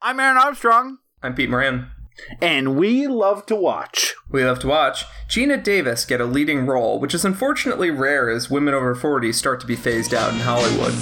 I'm Aaron Armstrong, I'm Pete Moran. and we love to watch. We love to watch Geena Davis get a leading role, which is unfortunately rare as women over 40 start to be phased out in Hollywood.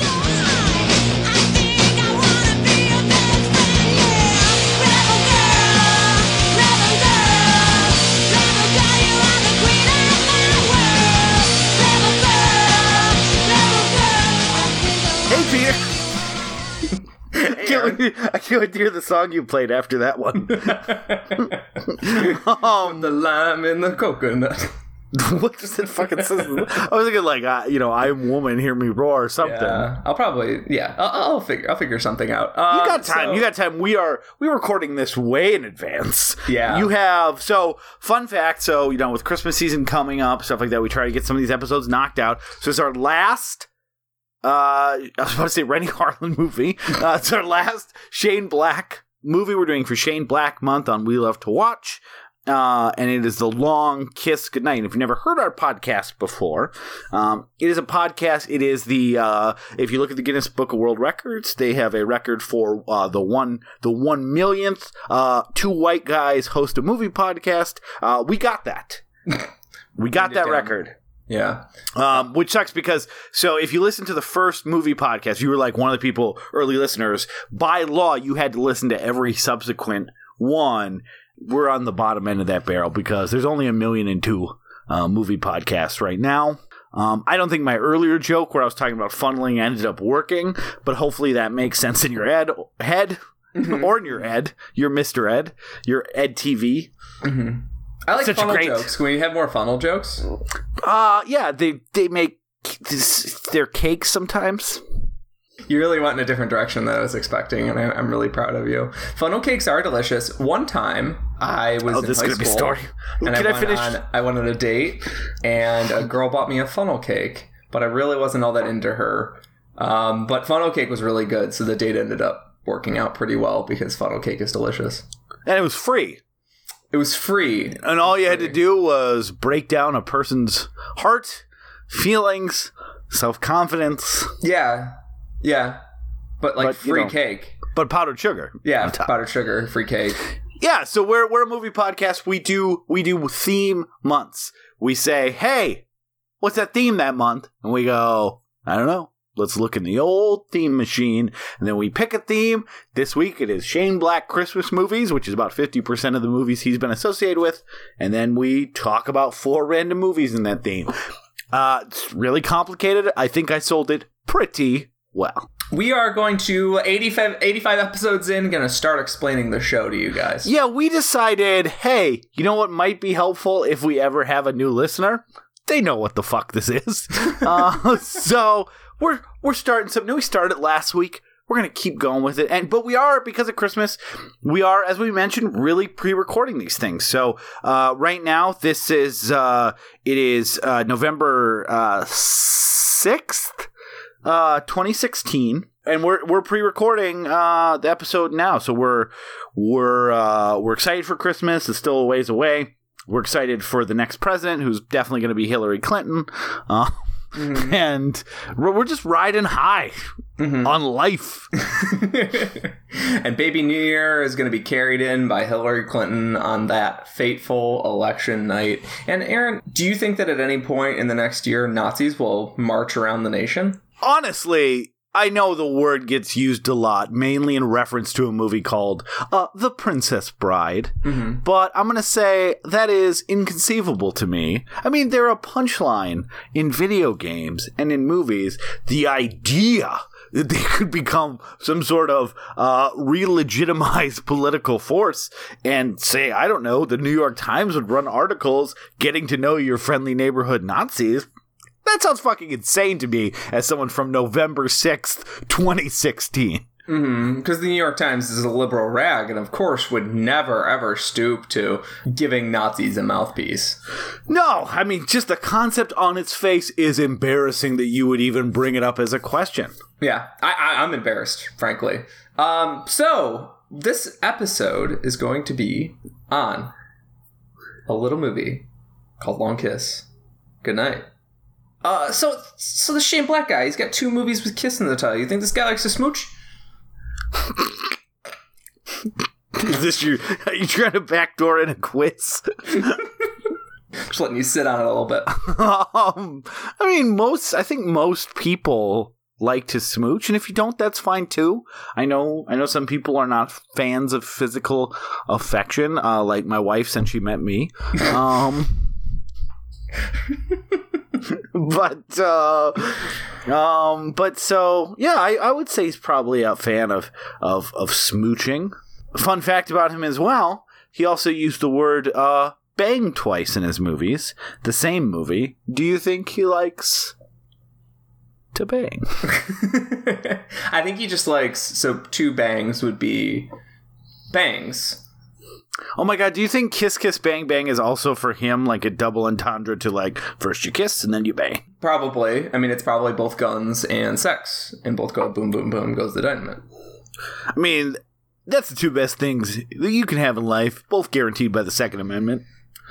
Can't, wait, I can't wait to hear the song you played after that one. um, The lime in the coconut. what does it fucking say? I was thinking like, uh, you know, I'm woman, hear me roar or something. Yeah, I'll probably yeah. I'll, I'll figure I'll figure something out. You Um, got time. so- you got time. We are we recording this way in advance. Yeah. You have so fun fact. So you know, with Christmas season coming up, stuff like that, we try to get some of these episodes knocked out. So it's our last. Uh, I was about to say Rennie Harlan movie. Uh, it's our last Shane Black movie we're doing for Shane Black month on We Love to Watch. Uh, and it is the long kiss goodnight. And if you've never heard our podcast before, um, it is a podcast. It is the uh, if you look at the Guinness Book of World Records, they have a record for uh, the one the one millionth. Uh, two white guys host a movie podcast. Uh, we got that. We got that down. record. Yeah. Um, which sucks because so if you listen to the first movie podcast, you were like one of the people early listeners. By law, you had to listen to every subsequent one. We're on the bottom end of that barrel because there's only a million and two uh, movie podcasts right now. Um, I don't think my earlier joke where I was talking about funneling ended up working, but hopefully that makes sense in your ed head or in your ed, your Mister Ed, your Ed TV. I like Such funnel great- jokes. Can we have more funnel jokes? Uh yeah, they they make this, their cakes sometimes. You really went in a different direction than I was expecting, and I, I'm really proud of you. Funnel cakes are delicious. One time, I was Oh, in this is high gonna be school, story. and Can I, I went finish? On, I went on a date, and a girl bought me a funnel cake, but I really wasn't all that into her. Um, but funnel cake was really good, so the date ended up working out pretty well because funnel cake is delicious. and it was free. It was free. And all you had to do was break down a person's heart, feelings, self confidence, Yeah, yeah, but like But, you free know, cake. but powdered sugar. Yeah, on top. powdered sugar, free cake. Yeah, so we're we're a movie podcast. We do we do theme months. We say, hey, what's that theme that month? And we go, I don't know. Let's look in the old theme machine, and then we pick a theme. This week it is Shane Black Christmas movies, which is about fifty percent of the movies he's been associated with, and then we talk about four random movies in that theme. Uh, it's really complicated. I think I sold it pretty well. We are going to 85, 85 episodes in, going to start explaining the show to you guys. Yeah, we decided, hey, you know what might be helpful if we ever have a new listener? They know what the fuck this is. uh, so we're we're starting something. New. We started last week. We're gonna keep going with it, and but we are because of Christmas. We are, as we mentioned, really pre-recording these things. So uh, right now, this is uh, it is uh, November sixth, uh, 2016, and we're we're pre-recording uh, the episode now. So we're we're uh, we're excited for Christmas. It's still a ways away. We're excited for the next president, who's definitely going to be Hillary Clinton, uh, Mm-hmm. and we're, just riding high mm-hmm. on life. and Baby New Year is going to be carried in by Hillary Clinton on that fateful election night. And Aaron, do you think that at any point in the next year, Nazis will march around the nation? Honestly, I know the word gets used a lot, mainly in reference to a movie called uh, The Princess Bride. But I'm going to say that is inconceivable to me. I mean, they're a punchline in video games and in movies. The idea that they could become some sort of uh, re-legitimized political force and say, I don't know, the New York Times would run articles getting to know your friendly neighborhood Nazis. That sounds fucking insane to me as someone from November 6th, 2016. Because the New York Times is a liberal rag, and of course would never ever stoop to giving Nazis a mouthpiece. No, I mean, just the concept on its face is embarrassing that you would even bring it up as a question. Yeah, I, I, I'm embarrassed, frankly. Um, so this episode is going to be on a little movie called Long Kiss. Good night. Uh, so so the Shane Black guy, he's got two movies with Kiss in the title. You think this guy likes to smooch? Is this your? Are you trying to backdoor in a quiz? Just letting you sit on it a little bit. um, I mean, most. I think most people like to smooch, and if you don't, that's fine too. I know. I know some people are not fans of physical affection, uh, like my wife since she met me. Um. but uh um but so yeah I, I would say he's probably a fan of of of smooching. Fun fact about him as well he also used the word uh bang twice in his movies the same movie. Do you think he likes to bang? I think he just likes so two bangs would be bangs. Oh my god do you think kiss kiss bang bang is also for him like a double entendre to like first you kiss and then you bang Probably. I mean, it's probably both guns and sex, and both go boom, boom, boom goes the dynamite. i mean that's the two best things that you can have in life both guaranteed by the second amendment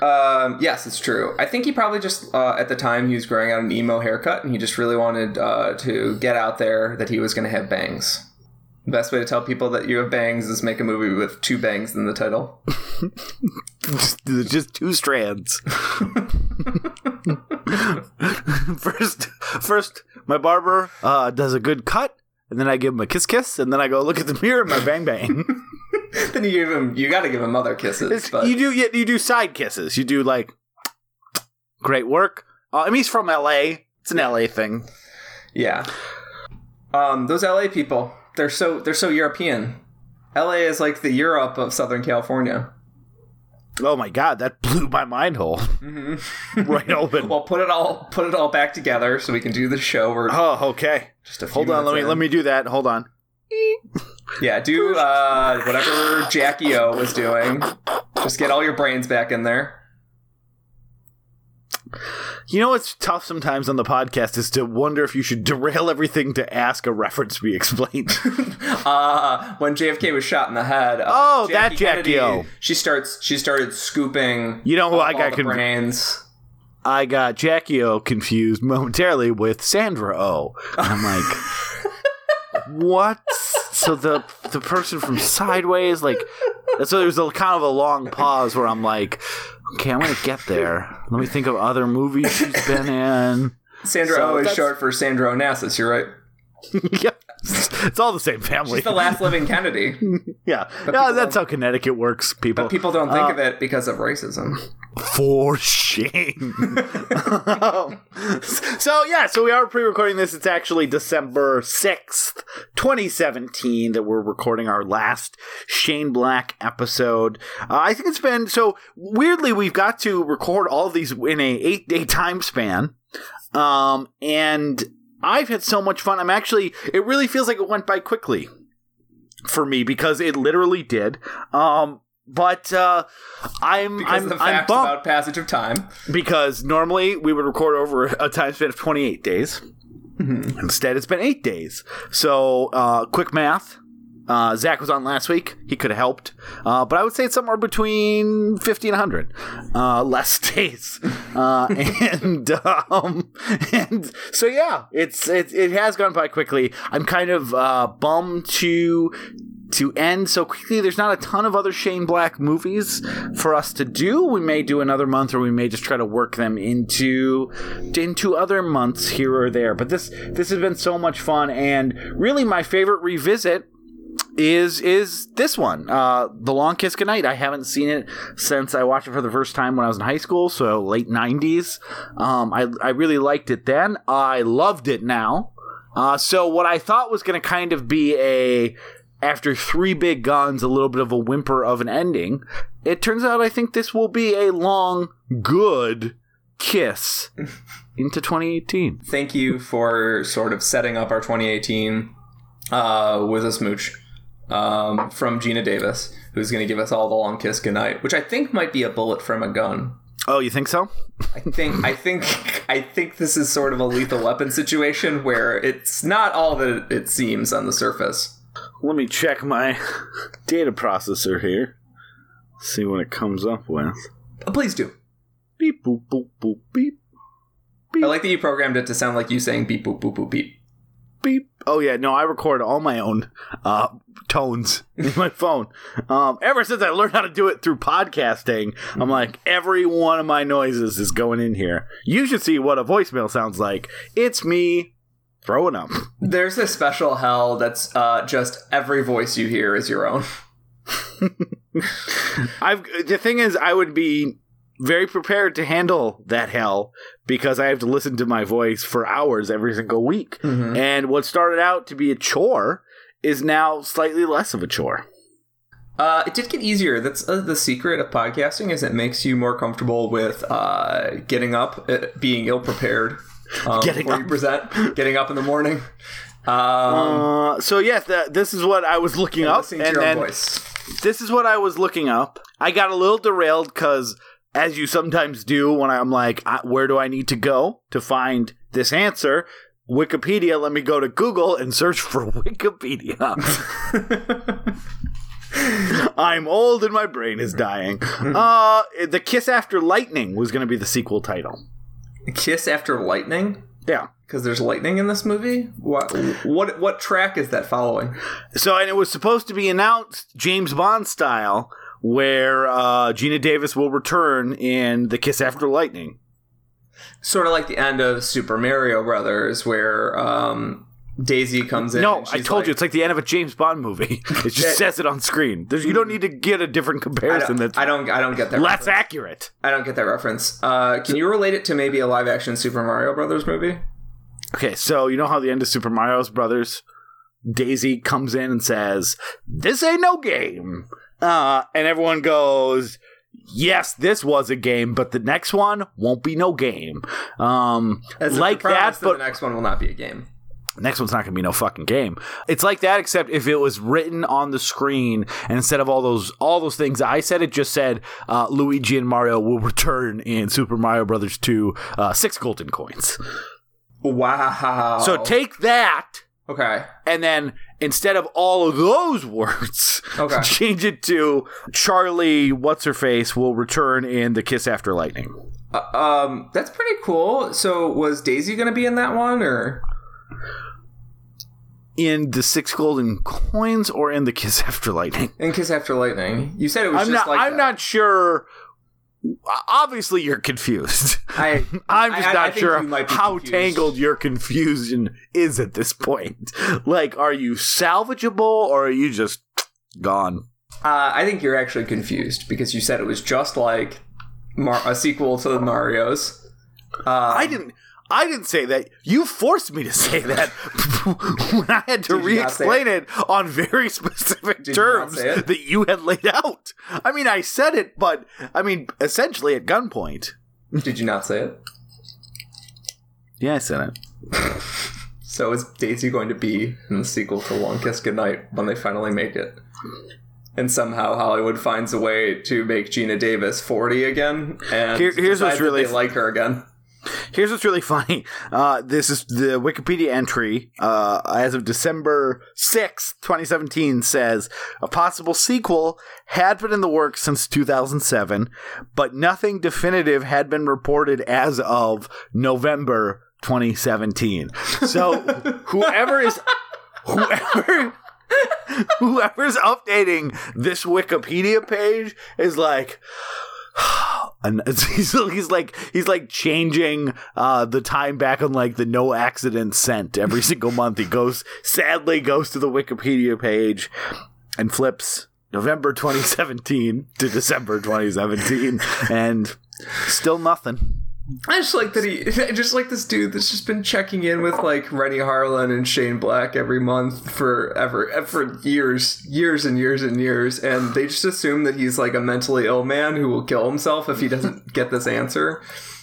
Um, yes, it's true. I think he probably just uh, at the time he was growing out an emo haircut, and he just really wanted uh, to get out there that he was going to have bangs. The best way to tell people that you have bangs is make a movie with two bangs in the title. just, just two strands. first, first, my barber uh, does a good cut, and then I give him a kiss, kiss, and then I go look at the mirror and my bang, bang. then you give him, you got to give him other kisses. You do, you, you do side kisses. You do like great work. Uh, I mean, he's from L.A. It's an L.A. thing. yeah, um, those LA people, they're so they're so European. LA is like the Europe of Southern California. Oh my god, that blew my mind hole right open. Well, put it all put it all back together so we can do the show. We're Oh, okay. just a few Hold on, let me in. let me do that. Hold on. Yeah, do uh, whatever Jackie O was doing. Just get all your brains back in there. You know what's tough sometimes on the podcast is to wonder if you should derail everything to ask a reference be explained. Uh, when JFK was shot in the head. Uh, Oh, that Jackie O. She starts. She started scooping. You know who I got conv- brains. I got Jackie O confused momentarily with Sandra O. I'm like, what? So the the person from Sideways, like, so there was a kind of a long pause where I'm like, okay, I'm gonna get there. Let me think of other movies she's been in. Sandra So O is short for Sandra Onassis. You're right. yep, it's all the same family. She's the last living Kennedy. yeah, yeah, that's how Connecticut works, people. But people don't think Uh, of it because of racism. For shame. Um, so yeah, so we are pre-recording this. It's actually December sixth, twenty seventeen, that we're recording our last Shane Black episode. Uh, I think it's been so weirdly we've got to record all these in a eight day time span, um, and I've had so much fun. I'm actually. It really feels like it went by quickly for me because it literally did. Um, but uh, I'm Because I'm of the I'm facts bummed about passage of time. because normally we would record over a time span of 28 days. Instead, it's been eight days. So, uh, quick math. Uh, Zach was on last week. He could have helped. Uh, but I would say it's somewhere between 50 and 100 uh, less days. Uh, and, um, and so, yeah, it's, it, it has gone by quickly. I'm kind of uh, bummed to to end so quickly. There's not a ton of other Shane Black movies for us to do. We may do another month, or we may just try to work them into into other months here or there. But this this has been so much fun, and really my favorite revisit is is this one, uh, The Long Kiss Goodnight. I haven't seen it since I watched it for the first time when I was in high school, so late '90s. Um, I I really liked it then. I loved it now. Uh, so what I thought was going to kind of be a after three big guns, a little bit of a whimper of an ending. It turns out I think this will be a long, good kiss into 2018. Thank you for sort of setting up our 2018 uh, with a smooch um, from Geena Davis, who's going to give us all the long kiss goodnight, which I think might be a bullet from a gun. Oh, you think so? I think I think I think this is sort of a lethal weapon situation where it's not all that it seems on the surface. Let me check my data processor here. See what it comes up with. Uh, Please do. Beep boop boop boop beep I like that you programmed it to sound like you saying beep boop boop boop beep. Beep. Oh yeah, no, I record all my own uh, tones in my phone. Um, ever since I learned how to do it through podcasting, I'm like every one of my noises is going in here. You should see what a voicemail sounds like. It's me throwing up. There's a special hell that's uh, just every voice you hear is your own. I've the thing is, I would be very prepared to handle that hell because I have to listen to my voice for hours every single week. Mhm. And what started out to be a chore is now slightly less of a chore. Uh, it did get easier. That's uh, the secret of podcasting is it makes you more comfortable with uh, getting up, uh, being ill prepared um, Getting up. present, getting up in the morning, um, uh, so yes, this is what I was looking and up, listening to and your then voice. this is what I was looking up. I got a little derailed because, as you sometimes do, when I'm like, "I- where do I need to go to find this answer? Wikipedia. Let me go to Google and search for Wikipedia. I'm old and my brain is dying. Uh, the Kiss After Lightning was going to be the sequel title. Kiss after lightning. Yeah. Because there's lightning in this movie. What what what track is that following? So, and it was supposed to be announced James Bond style, where uh, Geena Davis will return in the Kiss After Lightning. Sort of like the end of Super Mario Brothers, where um, Daisy comes in. No, I told like- you it's like the end of a James Bond movie. It just Yeah. says it on screen. There's, you don't need to get a different comparison don't, that's I don't. I don't get that. less reference. accurate. I don't get that reference. Uh, can you relate it to maybe a live action Super Mario Brothers movie? Okay, so you know how the end of Super Mario Brothers, Daisy comes in and says, "This ain't no game," uh, and everyone goes, "Yes, this was a game, but the next one won't be no game." Um, like that, but the next one will not be a game. next one's not going to be no fucking game. It's like that, except if it was written on the screen, and instead of all those all those things I said, it just said uh, Luigi and Mario will return in Super Mario Brothers Two, uh, six golden coins. Wow. So take that, okay. and then instead of all of those words, Okay. change it to Charlie. What's her face will return in the Kiss After Lightning. Uh, um, that's pretty cool. So was Daisy going to be in that one, or In the six golden coins, or in the Kiss After Lightning. in Kiss After Lightning? You said it was I'm just not. like I'm that. not sure. Obviously, you're confused. I, I'm just I- I not think sure you might be how confused. tangled your confusion is at this point. Like, are you salvageable or are you just gone? Uh, I think you're actually confused because you said it was just like Mar- a sequel to the Mario's. Um, I didn't. I didn't say that. You forced me to say that when I had to you not say re-explain it? on very specific Did terms it? that you had laid out. I mean, I said it, but I mean, essentially at gunpoint. Did you not say it? Yeah, I said it. So is Daisy going to be in the sequel to Long Kiss Goodnight when they finally make it? And somehow Hollywood finds a way to make Geena Davis 40 again and Here- here's what's really they like her again. Here's what's really funny. Uh, this is the Wikipedia entry uh, as of December 6, 2017 says a possible sequel had been in the works since 2007, but nothing definitive had been reported as of November 2017. So whoever is whoever whoever's updating this Wikipedia page is like and he's, he's like he's like changing uh the time back on like the no accident sent every single month. He goes sadly goes to the wikipedia page and flips november 2017 to december 2017 and still nothing I just like that he, I just like this dude that's just been checking in with like Renny Harlin and Shane Black every month forever, for years, years and years and years, and they just assume that he's like a mentally ill man who will kill himself if he doesn't get this answer.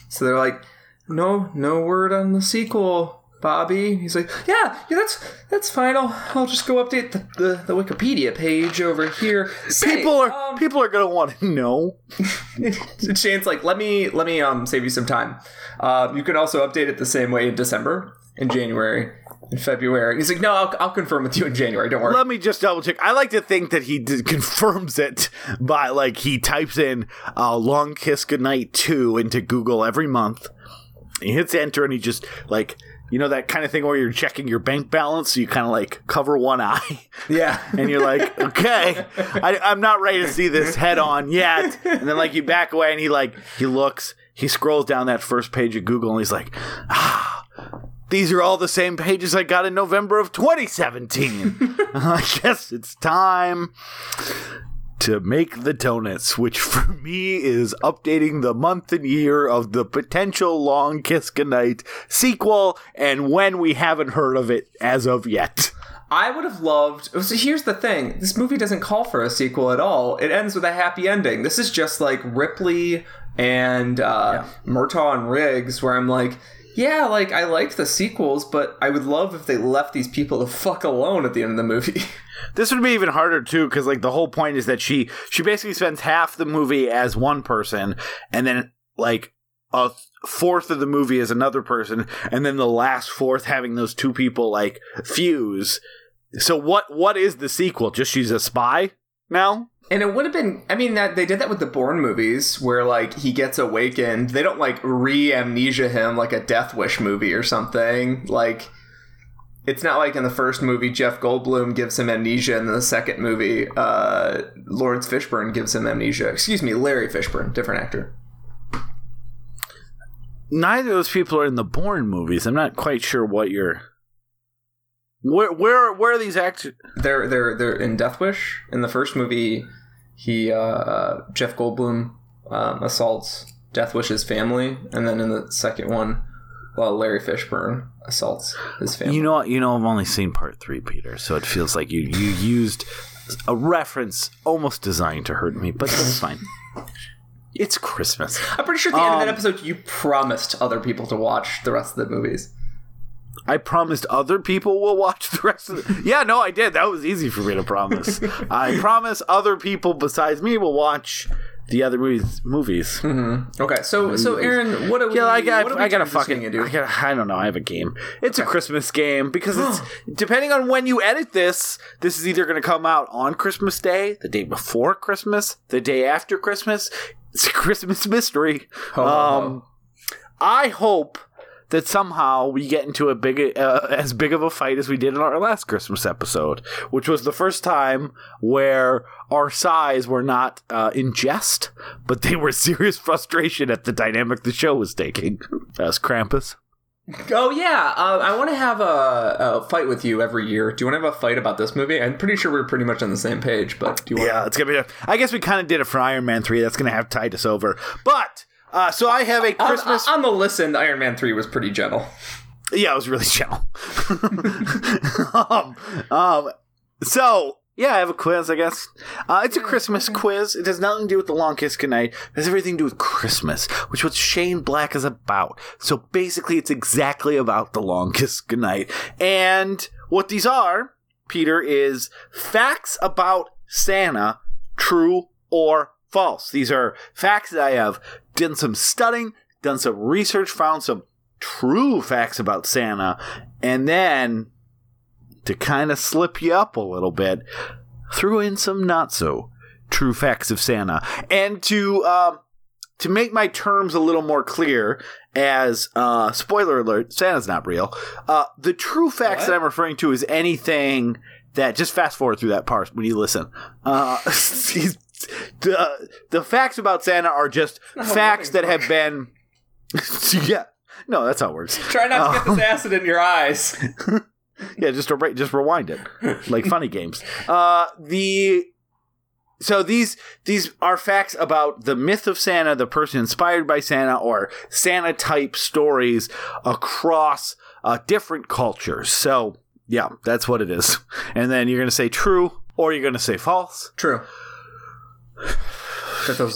So they're like, no, no word on the sequel, Bobby. He's like, yeah, yeah, that's that's fine. I'll I'll just go update the, the, the Wikipedia page over here. People are um, people are gonna want to know Shane's like, let me let me um save you some time. Uh, you can also update it the same way in December, in January, in February. He's like, no, I'll, I'll confirm with you in January. Don't worry. Let me just double check. I like to think that he d- confirms it by like he types in uh, "Long Kiss Goodnight 2 into Google every month. He hits enter and he just like you know that kind of thing where you're checking your bank balance, so you kind of like cover one eye, Yeah. and you're like, okay, I, I'm not ready to see this head on yet. And then like you back away, and he like he looks, he scrolls down that first page of Google, and he's like, ah. These are all the same pages I got in November of 2017. I guess it's time to make the donuts, which for me is updating the month and year of the potential Long Kiss Goodnight sequel and when we haven't heard of it as of yet. I would have loved. So here's the thing: this movie doesn't call for a sequel at all. It ends with a happy ending. This is just like Ripley and uh, Murtaugh and Riggs, where I'm like, yeah, like I liked the sequels, but I would love if they left these people the fuck alone at the end of the movie. This would be even harder too, because like the whole point is that she she basically spends half the movie as one person, and then like a fourth of the movie as another person, and then the last fourth having those two people like fuse. So what what is the sequel? Just she's a spy now? And it would have been, I mean, that they did that with the Bourne movies, where like he gets awakened. They don't like re amnesia him like a Death Wish movie or something. Like, it's not like in the first movie Jeff Goldblum gives him amnesia, and in the second movie, uh, Laurence Fishburne gives him amnesia. Excuse me, Larry Fishburne, different actor. Neither of those people are in the Bourne movies. I'm not quite sure what you're. Where where where are these actors? They're they're they're in Death Wish. In the first movie, he uh, Jeff Goldblum um, assaults Death Wish's family, and then in the second one, well, Larry Fishburne assaults his family. You know, you know, I've only seen part three, Peter, so it feels like you you used a reference almost designed to hurt me, but that's fine. It's Christmas. I'm pretty sure at the end of that Um, episode, you promised other people to watch the rest of the movies. I promised other people will watch the rest of the. Yeah, no, I did. That was easy for me to promise. I promise other people besides me will watch the other movies. Movies. Okay, so so Aaron, what are we? Yeah, I got. I got a fucking. into? I got. I don't know. I have a game. It's a Christmas game because it's depending on when you edit this. This is either going to come out on Christmas Day, the day before Christmas, the day after Christmas. It's a Christmas mystery. Ho, ho, ho. Um, I hope that somehow we get into a big, uh, as big of a fight as we did in our last Christmas episode, which was the first time where our sighs were not uh, in jest, but they were serious frustration at the dynamic the show was taking. As Krampus. Oh yeah, uh, I want to have a, a fight with you every year. Do you want to have a fight about this movie? I'm pretty sure we're pretty much on the same page, but do you want? Yeah, it's gonna be. A, I guess we kind of did it for Iron Man three. That's gonna have tide us over. But uh, so I have a Christmas. on the listen, Iron Man three was pretty gentle. Yeah, it was really chill. um, um, so yeah, I have a quiz. I guess uh, it's a Christmas quiz. It has nothing to do with the Long Kiss Goodnight. It has everything to do with Christmas, which is what Shane Black is about. So basically, it's exactly about the Long Kiss Goodnight. And what these are, Peter, is facts about Santa, true or false. These are facts that I have done some studying, done some research, found some true facts about Santa, and then to kind of slip you up a little bit, threw in some not so true facts of Santa, and to um, to make my terms a little more clear. As uh, spoiler alert, Santa's not real. Uh, the true facts What? that I'm referring to is anything that just fast forward through that part when you listen. Uh, he's- the the facts about Santa are just not facts that have been. yeah, no, that's how it works. Try not to get this acid in your eyes. Yeah, just re- just rewind it, like funny games. Uh, the so these these are facts about the myth of Santa, the person inspired by Santa, or Santa type stories across uh, different cultures. So yeah, that's what it is. And then you're gonna say true, or you're gonna say false. True. That those are the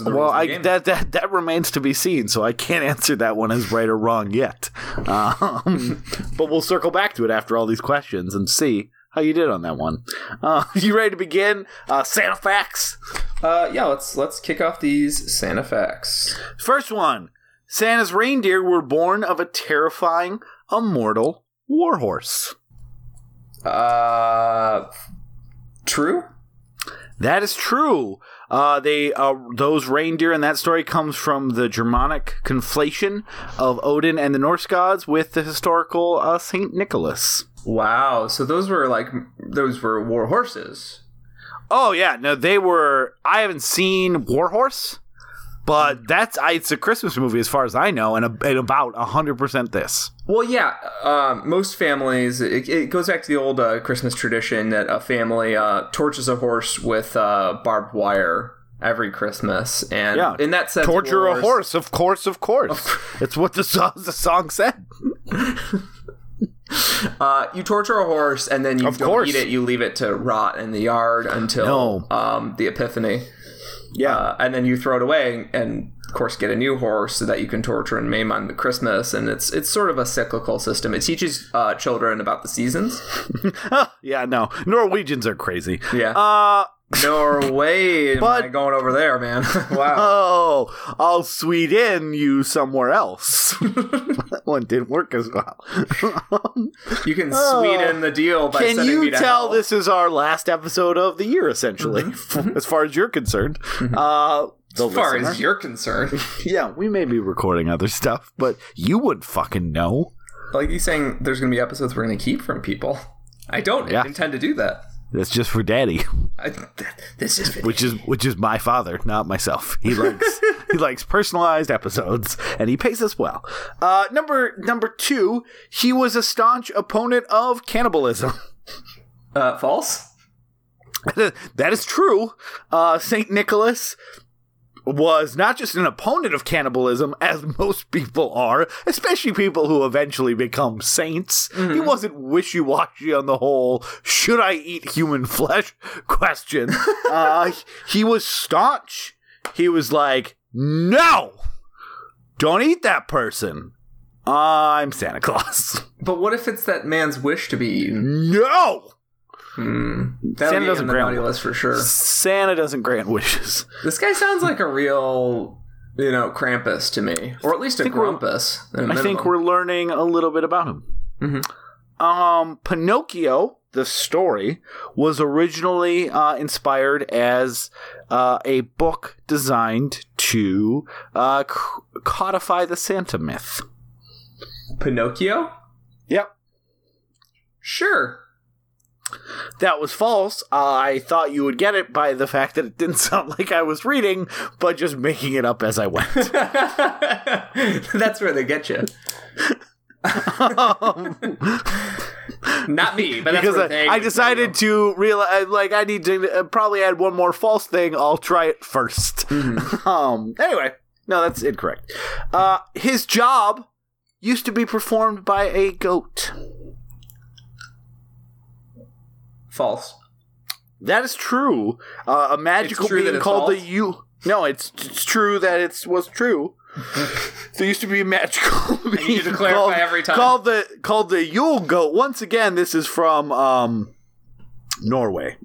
Well, I, that that that remains to be seen, so I can't answer that one as right or wrong yet. Um, but we'll circle back to it after all these questions and see how you did on that one. Uh, you ready to begin? Uh, Santa facts. Uh, yeah, let's let's kick off these Santa facts. First one: Santa's reindeer were born of a terrifying, immortal warhorse. Uh, true. That is true. Uh, they uh, those reindeer in that story comes from the Germanic conflation of Odin and the Norse gods with the historical uh, Saint Nicholas. Wow. So those were like those were war horses. Oh yeah, no, they were. I haven't seen Warhorse, but that's I, it's a Christmas movie as far as I know, and, a, and about hundred percent this. Well, yeah. Um, most families, it, it goes back to the old uh, Christmas tradition that a family uh, torches a horse with uh, barbed wire every Christmas, and Yeah. in that sense, Torture a horse, of course, of course. It's what the song, the song said. Uh, you torture a horse, and then you Of don't course. eat it. You leave it to rot in the yard until No. um, the Epiphany. Yeah, uh, and then you throw it away and of course get a new horse so that you can torture and maim on the christmas. And it's it's sort of a cyclical system. It teaches uh, children about the seasons. Yeah. No, Norwegians are crazy. yeah. Uh norway am but- I going over there man wow oh, I'll Sweden you somewhere else. that one didn't work as well. you can Oh. sweeten the deal by Can sending me you to tell hell. this is our last episode of the year, essentially, Mm-hmm. as far as you're concerned? Uh, the as far listener- as you're concerned yeah, we may be recording other stuff, but you wouldn't fucking know. like you saying there's gonna be episodes we're gonna keep from people i don't Yeah. intend to do that That's just for Daddy, I, this is which is which is my father, not myself. He likes he likes personalized episodes, and he pays us well. Uh, number number two, he was a staunch opponent of cannibalism. uh, false that is true. Uh, Saint Nicholas was not just an opponent of cannibalism, as most people are, especially people who eventually become saints. He wasn't wishy washy on the whole "should I eat human flesh" question. uh, he was staunch. He was like, "No, don't eat that person." I'm Santa Claus. but what if it's that man's wish to be eaten no, That'll Santa doesn't grant naughty list for sure. Santa doesn't grant wishes. This guy sounds like a real, you know, Krampus to me, or at least a Grumpus. at think we're learning a little bit about him. Mhm. Um, Pinocchio, the story, was originally uh, inspired as uh, a book designed to uh, c- codify the Santa myth. Pinocchio. Yep. Sure. That was false. I thought you would get it by the fact that it didn't sound like I was reading, but just making it up as I went. That's where they get you. Not me, but that's because I, I decided to realize, like, I need to uh, probably add one more false thing. I'll try it 1st um. Anyway, no, that's incorrect. Uh, his job used to be performed by a goat. False. That is true. Uh, a magical true being it's called the false? you. No, it's it's true that it was true. there used to be a magical being you to clarify called, every time. called the called the Yule goat. Once again, this is from um, Norway.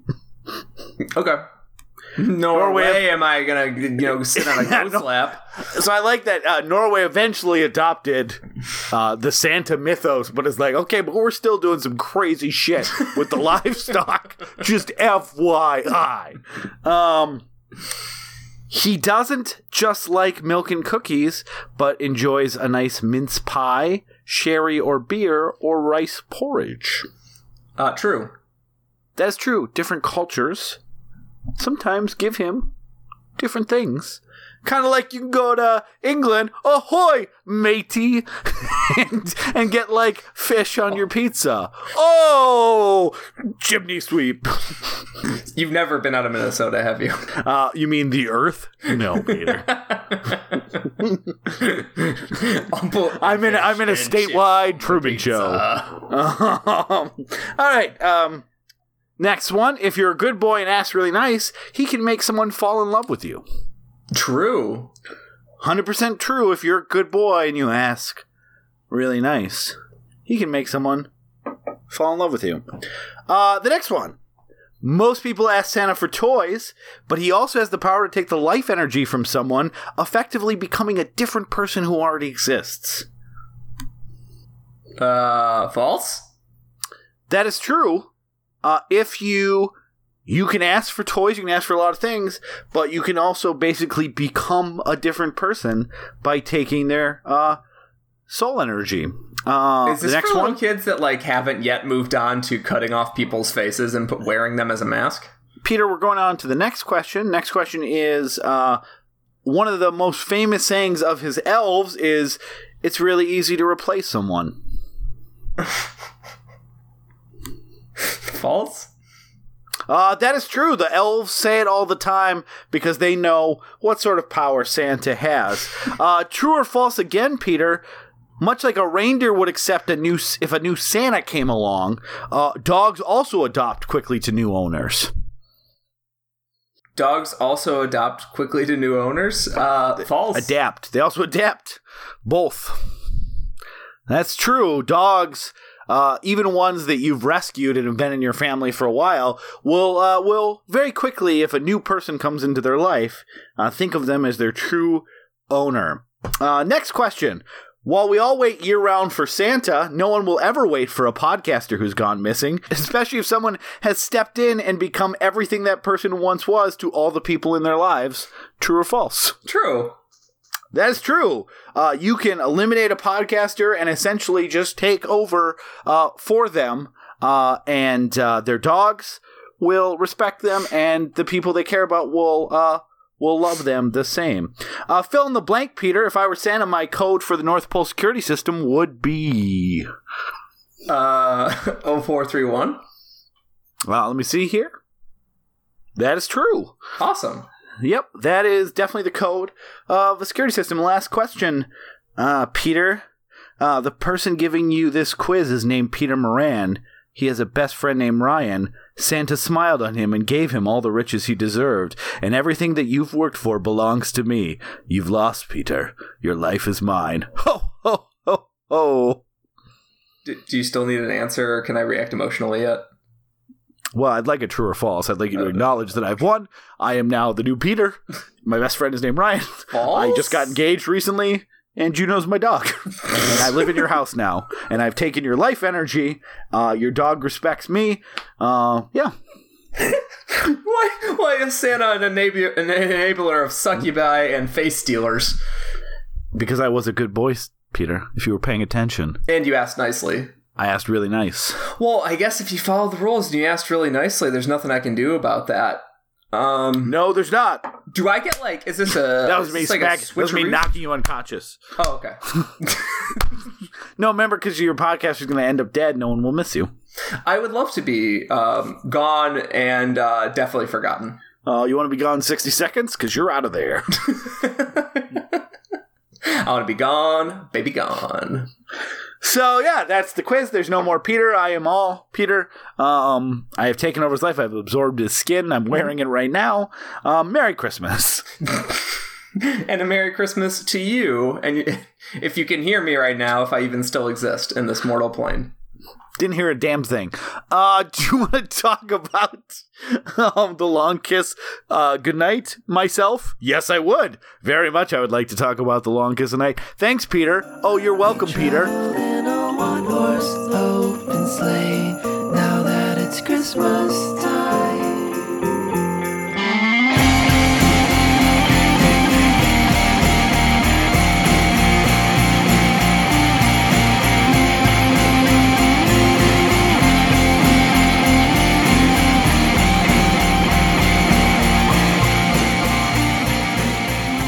Okay. No Norway- am I gonna, you know, sit on a goat's lap. So I like that uh, Norway eventually adopted uh, the Santa mythos, but it's like, okay, but we're still doing some crazy shit with the livestock. Just FYI. Um, he doesn't just like milk and cookies, but enjoys a nice mince pie, sherry or beer, or rice porridge. Uh, true. That's true. Different cultures sometimes give him different things. Kind of like you can go to England, ahoy, matey, and, and get like fish on your pizza. Oh, chimney sweep. You've never been out of Minnesota, have you? Uh, you mean the Earth? No, Peter. I'm in. I'm in a statewide Truman Show. Um, all right. Um, next one. If you're a good boy and ask really nice, he can make someone fall in love with you. True. 100% true. If you're a good boy and you ask really nice, he can make someone fall in love with you. Uh, the next one. Most people ask Santa for toys, but he also has the power to take the life energy from someone, effectively becoming a different person who already exists. Uh, false. That is true. Uh, if you you can ask for toys, you can ask for a lot of things, but you can also basically become a different person by taking their uh, soul energy. Uh, Is this the next for one, kids that like haven't yet moved on to cutting off people's faces and put, wearing them as a mask? Peter. We're going on to the next question. Next question is uh, one of the most famous sayings of his elves is, "It's really easy to replace someone." False. Uh, that is true. The elves say it all the time because they know what sort of power Santa has. Uh, true or false again, Peter? Much like a reindeer would accept a new if a new Santa came along, uh, dogs also adopt quickly to new owners. Dogs also adopt quickly to new owners. Uh, false. Adapt. They also adapt. Both. That's true. Dogs, uh, even ones that you've rescued and have been in your family for a while, will uh, will very quickly, if a new person comes into their life, uh, think of them as their true owner. Uh, next question. While we all wait year round for Santa, no one will ever wait for a podcaster who's gone missing, especially if someone has stepped in and become everything that person once was to all the people in their lives. True or false? True. That is true. Uh, you can eliminate a podcaster and essentially just take over uh, for them, uh, and uh, their dogs will respect them, and the people they care about will uh, will love them the same. Uh, fill in the blank, Peter. If I were Santa, my code for the North Pole security system would be. Uh, 0431. Well, let me see here. That is true. Awesome. Yep, that is definitely the code of the security system. Last question, uh, Peter. Uh, the person giving you this quiz is named Peter Moran. He has a best friend named Ryan. Santa smiled on him and gave him all the riches he deserved, and everything that you've worked for belongs to me. You've lost, Peter. Your life is mine. Ho, ho, ho, ho. D- do you still need an answer, or can I react emotionally yet? Well, I'd like a true or false. I'd like you to acknowledge that I've won. I am now the new Peter. My best friend is named Ryan. I just got engaged recently, and Juno's my dog. and I live in your house now, and I've taken your life energy. Uh, your dog respects me. Uh, yeah. Why, why is Santa an, enab- an enabler of succubi and face stealers? Because I was a good boy, Peter, if you were paying attention. And you asked nicely. I asked really nice. Well, I guess if you follow the rules and you asked really nicely, there's nothing I can do about that. Um, No, there's not. do I get like? Is this a? That was me this like smack. that was me switcheroo? knocking you unconscious. Oh, okay. No, remember, because your podcast is going to end up dead. No one will miss you. I would love to be um, gone and uh, definitely forgotten. Uh, you want to be gone 60 seconds? Because you're out of there. I want to be gone, baby, gone. So yeah, that's the quiz. There's no more Peter. I am all Peter. Um, I have taken over his life. I've absorbed his skin. I'm wearing it right now. Um, Merry Christmas. And a Merry Christmas to you. And if you can hear me right now, if I even still exist in this mortal plane. Didn't hear a damn thing. Uh, do you want to talk about um, the long kiss? Uh, good night, myself. Yes, I would. Very much. I would like to talk about the long kiss night. Thanks, Peter. Oh, you're welcome, Peter. in a one horse open sleigh. Now that it's Christmas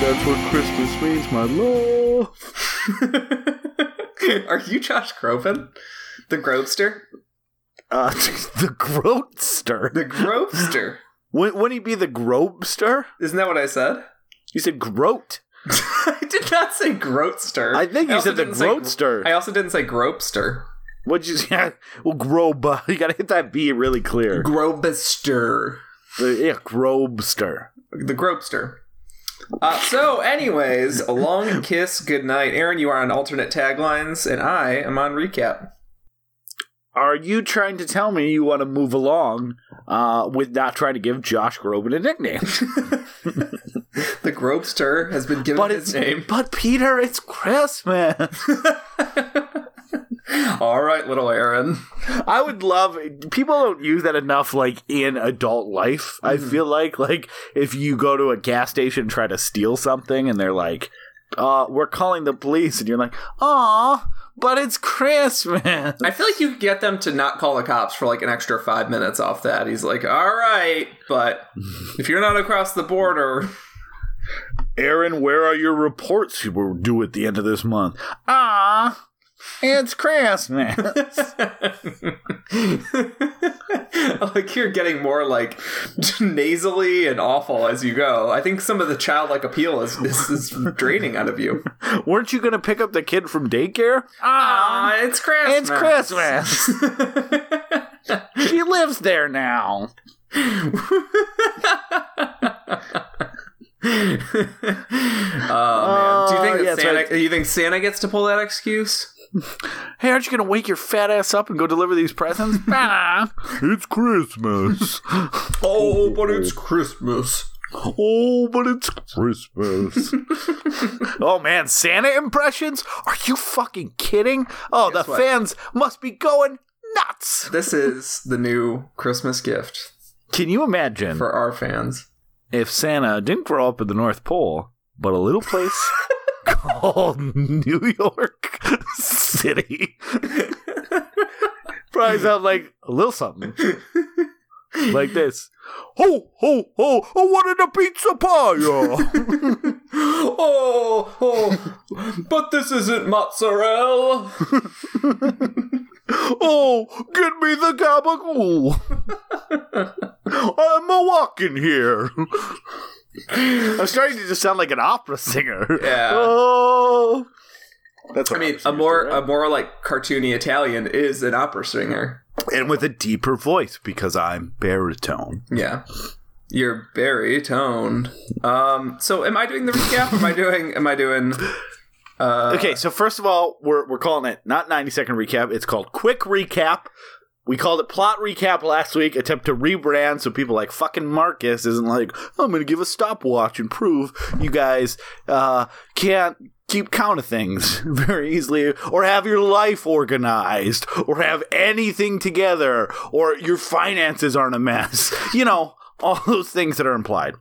That's what Christmas means, my love. Are you Josh Groban? The Grobster? Uh, the Groatster. The Grobster. Wouldn't, wouldn't he be the Grobster? Isn't that what I said? You said Groat. I did not say Groatster. I think you also said the didn't say. I also didn't say Gropester. What'd you say? Well, Grob. You gotta hit that B really clear. Grobester. The, yeah, Grobster. The Gropester. Uh, so, anyways, a long kiss, good night. Aaron, you are on alternate taglines, and I am on recap. Are you trying to tell me you want to move along uh, with not trying to give Josh Groban a nickname? The Grobster has been given but his name. but Peter, it's Christmas. All right, little Aaron. I would love people don't use that enough like in adult life. I Mhm. feel like like if you go to a gas station and try to steal something and they're like uh we're calling the police and you're like, "Aw, but it's Christmas." I feel like you get them to not call the cops for like an extra five minutes off that. He's like, all right, but if you're not across the border, Aaron, where are your reports you were due at the end of this month? Ah, it's Christmas. like you're getting more like nasally and awful as you go. I think some of the childlike appeal is is, is draining out of you. Weren't you going to pick up the kid from daycare? Ah, it's Christmas. it's Christmas. she lives there now. oh man! Do you think Oh, yeah, that's Santa? right. Do you think Santa gets to pull that excuse? Hey, aren't you going to wake your fat ass up and go deliver these presents? It's Christmas. Oh, but it's Christmas. Oh, but it's Christmas. oh man, Santa impressions? Are you fucking kidding? Oh, Guess the what? fans must be going nuts. This is the new Christmas gift Can you imagine for our fans. if Santa didn't grow up at the North Pole, but a little place called New York City? Probably sound like a little something like this. Ho, ho, ho, I wanted a pizza pie. oh, oh, but this isn't mozzarella. oh, get me the gabagool. I'm a walking here. I'm starting to just sound like an opera singer. Yeah. Oh. That's I mean, a more a more like cartoony Italian is an opera singer. And with a deeper voice because I'm baritone. Yeah. You're very toned. Um, so am I doing the recap? am I doing am I doing uh Okay, so first of all, we're we're calling it not 90 second recap. It's called quick recap. We called it plot recap last week, attempt to rebrand so people like fucking Marcus isn't like, I'm going to give a stopwatch and prove you guys uh, can't keep count of things very easily or have your life organized or have anything together or your finances aren't a mess. You know, all those things that are implied.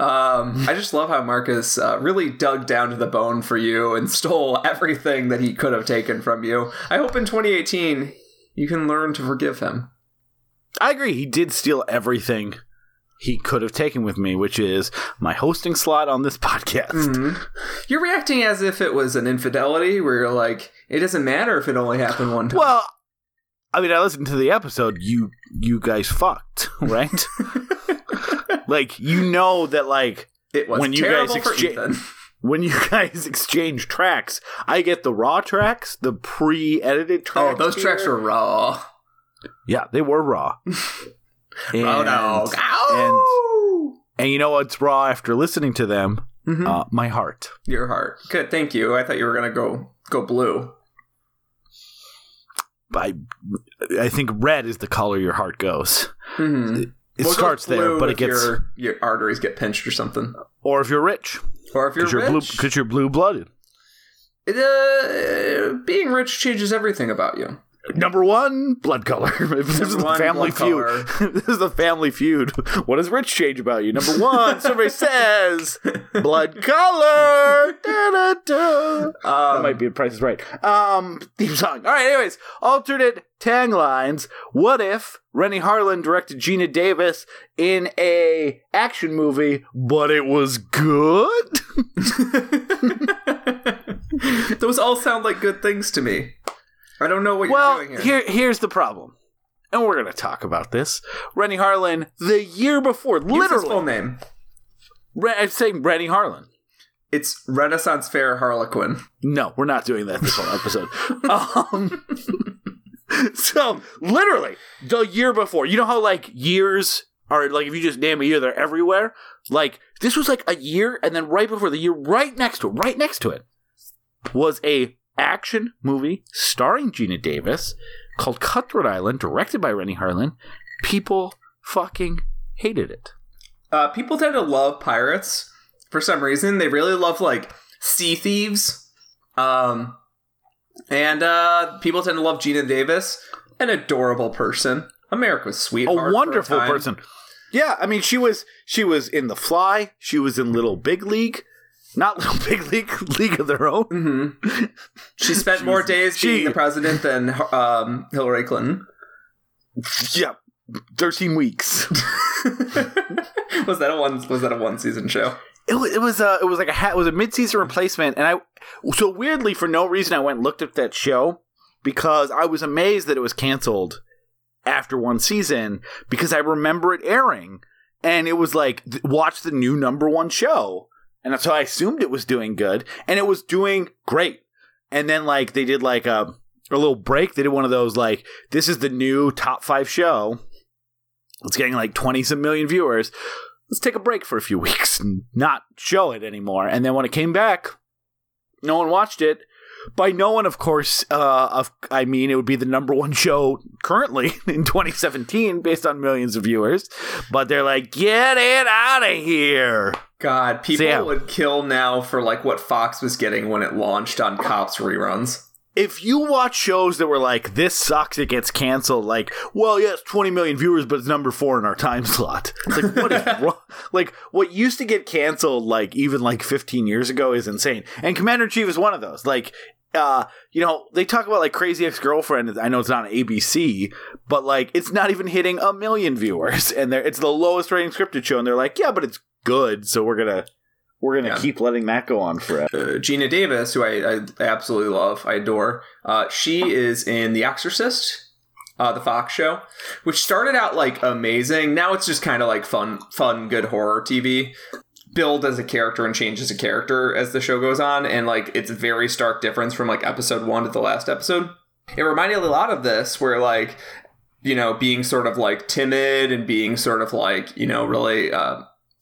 Um, I just love how Marcus uh, really dug down to the bone for you and stole everything that he could have taken from you. I hope in 2018 you can learn to forgive him. I agree. He did steal everything he could have taken with me, which is my hosting slot on this podcast. Mhm. You're reacting as if it was an infidelity, where you're like, it doesn't matter if it only happened one time. Well, I mean, I listened to the episode. You you guys fucked, right? like you know that like it was when you guys exchange- when you guys exchange tracks, I get the raw tracks, the pre-edited tracks. Oh, tracks. those tracks here. were raw. yeah, they were raw. And! Ow! and you know what's raw after listening to them? Mhm. Uh, my heart. Your heart. Good. Thank you. I thought you were gonna go go blue. I I think red is the color your heart goes. Mm-hmm. It starts there, but it gets your, your arteries get pinched or something, or if you're rich, or if you're because you're blue rich. because you're blue blooded. Uh, being rich changes everything about you. Number one, blood color. this is the family feud. this is the family feud. What does rich change about you? Number one, survey says blood color. Da-da-da. That Um, might be a Price is Right. Um, theme song. All right. Anyways, alternate taglines. What if Renny Harlin directed Geena Davis in a action movie, but it was good? Those all sound like good things to me. I don't know what well, you're doing here. here here's the problem, and we're gonna talk about this. Renny Harlin, the year before, literally, full name. Re- I'm saying Renny Harlin. It's Renaissance Fair Harlequin. No, we're not doing that this whole episode. um, so, literally, the year before, you know how like years are like if you just name a year, they're everywhere. Like this was like a year, and then right before the year, right next to it, right next to it, was a action movie starring Geena Davis called Cutthroat Island, directed by Renny Harlin. People fucking hated it. Uh, people tend to love pirates for some reason. They really love like sea thieves. Um, And uh, people tend to love Geena Davis, an adorable person, America's A sweetheart, for wonderful time. person. Yeah, I mean, she was she was in The Fly. She was in Little Big League, not Little Big League, League of Their Own. hmm She spent more days she- being the president than um, Hillary Clinton. Yeah, thirteen weeks. was that a one? Was that a one season show? It was it was a it was like a ha- it was a mid season replacement, and I so weirdly for no reason I went and looked at that show because I was amazed that it was canceled after one season because I remember it airing and it was like watch the new number one show, and so I assumed it was doing good, and it was doing great, and then like they did like a a little break. They did one of those like this is the new top five show. It's getting like twenty some million viewers let's take a break for a few weeks and not show it anymore. And then when it came back, no one watched it. By no one, of course, uh, of, I mean, it would be the number one show currently in 2017 based on millions of viewers. But they're like, get it out of here. God, people yeah. would kill now for like what Fox was getting when it launched on Cops reruns. If you watch shows that were like, this sucks, it gets canceled, like, well, yeah, it's 20 million viewers, but it's number four in our time slot. It's like, what is wrong? Like, what used to get canceled, like, even like 15 years ago is insane. And Commander in Chief is one of those. Like, uh, you know, they talk about like Crazy Ex Girlfriend. I know it's not on ABC, but like, it's not even hitting a million viewers. And they're, it's the lowest rating scripted show. And they're like, yeah, but it's good. So we're going to. We're gonna Yeah. keep letting that go on forever. Uh, Geena Davis, who I, I absolutely love, I adore. Uh, she is in The Exorcist, uh, the Fox show, which started out like amazing. Now it's just kind of like fun, fun, good horror TV. Build as a character and change as a character as the show goes on, and like it's a very stark difference from like episode one to the last episode. It reminded me a lot of this, where like you know being sort of like timid and being sort of like you know really uh,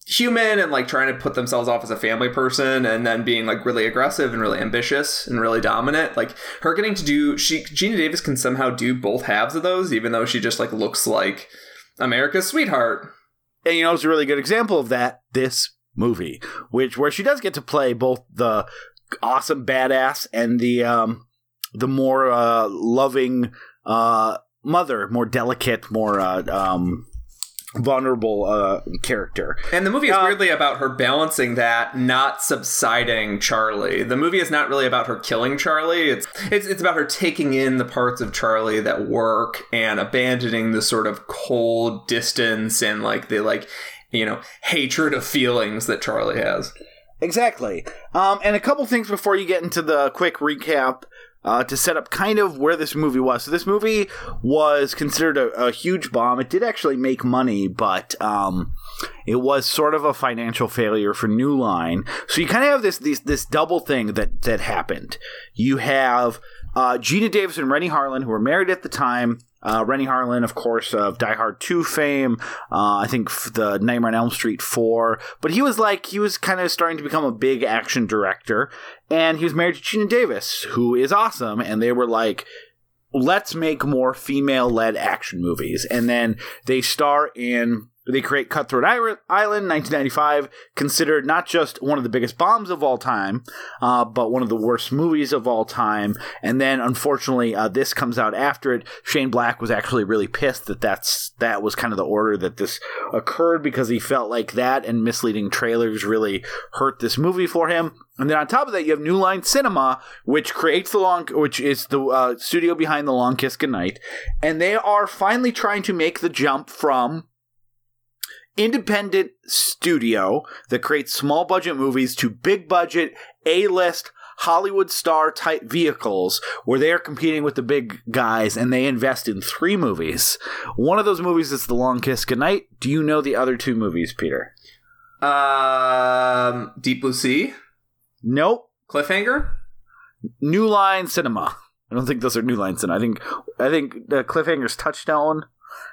human and like trying to put themselves off as a family person and then being like really aggressive and really ambitious and really dominant like her getting to do she Geena Davis can somehow do both halves of those even though she just like looks like America's sweetheart. And you know it's a really good example of that this movie which where she does get to play both the awesome badass and the um the more uh loving uh mother more delicate more uh um vulnerable uh character. And the movie is Uh, weirdly about her balancing that not subsiding Charlie. The movie is not really about her killing Charlie. It's it's it's about her taking in the parts of Charlie that work and abandoning the sort of cold distance and like the like you know hatred of feelings that Charlie has. Exactly. Um, and a couple things before you get into the quick recap uh, to set up kind of where this movie was. So this movie was considered a, a huge bomb. It did actually make money, but um, it was sort of a financial failure for New Line. So you kind of have this this this double thing that that happened. You have uh, Geena Davis and Renny Harlin, who were married at the time. Uh, Renny Harlin, of course, of Die Hard 2 fame. Uh, I think the Nightmare on Elm Street 4. But he was like, he was kind of starting to become a big action director. And he was married to Geena Davis, who is awesome. And they were like, let's make more female led action movies. And then they star in. They create Cutthroat Island, 1995, considered not just one of the biggest bombs of all time, uh, but one of the worst movies of all time. And then, unfortunately, uh, this comes out after it. Shane Black was actually really pissed that that's that was kind of the order that this occurred because he felt like that and misleading trailers really hurt this movie for him. And then on top of that, you have New Line Cinema, which creates the long, which is the uh, studio behind the Long Kiss Goodnight, and they are finally trying to make the jump from independent studio that creates small budget movies to big budget A list Hollywood star type vehicles where they are competing with the big guys and they invest in three movies. One of those movies is The Long Kiss Goodnight. Do you know the other two movies, Peter? um Deep Blue Sea Nope. Cliffhanger New Line Cinema. I don't think those are New Line Cinema. I think I think the Cliffhanger's Touchdown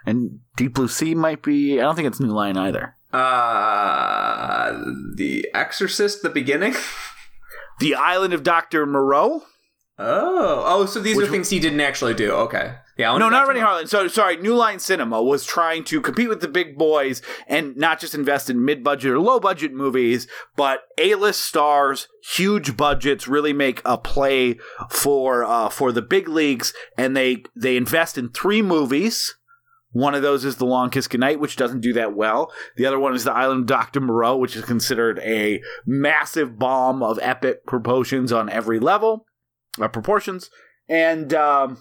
and Deep Blue Sea might be. I don't think it's New Line either. uh The Exorcist the beginning The Island of Doctor Moreau. Oh, oh, so these Which- are things he didn't actually do. Okay, Yeah, No, not Renny Harlin. So sorry, New Line Cinema was trying to compete with the big boys and not just invest in mid-budget or low-budget movies, but A-list stars, huge budgets, really make a play for uh, for the big leagues, and they they invest in three movies. One of those is The Long Kiss Goodnight, which doesn't do that well. The other one is The Island of Dr. Moreau, which is considered a massive bomb of epic proportions on every level, uh, proportions. And um,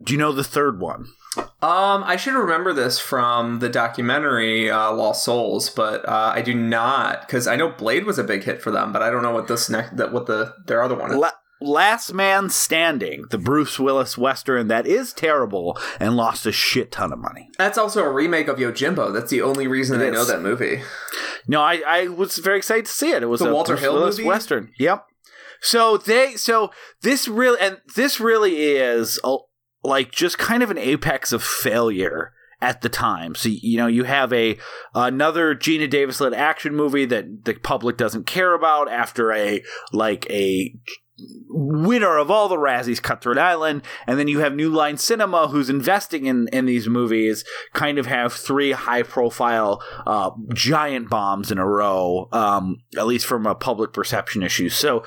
do you know the third one? Um, I should remember this from the documentary uh, Lost Souls, but uh, I do not because I know Blade was a big hit for them, but I don't know what this next that what the their other one is. La- Last Man Standing, the Bruce Willis Western that is terrible and lost a shit ton of money. That's also a remake of Yojimbo. That's the only reason It I know that movie. No, I, I was very excited to see it. It was The a Walter Bruce Hill Willis movie? Western. Yep. So they so this really and this really is a, like just kind of an apex of failure at the time. So you know you have a another Geena Davis led action movie that the public doesn't care about after a like a winner of all the Razzies, Cutthroat Island, and then you have New Line Cinema, who's investing in in these movies, kind of have three high profile uh, giant bombs in a row, um, at least from a public perception issue. So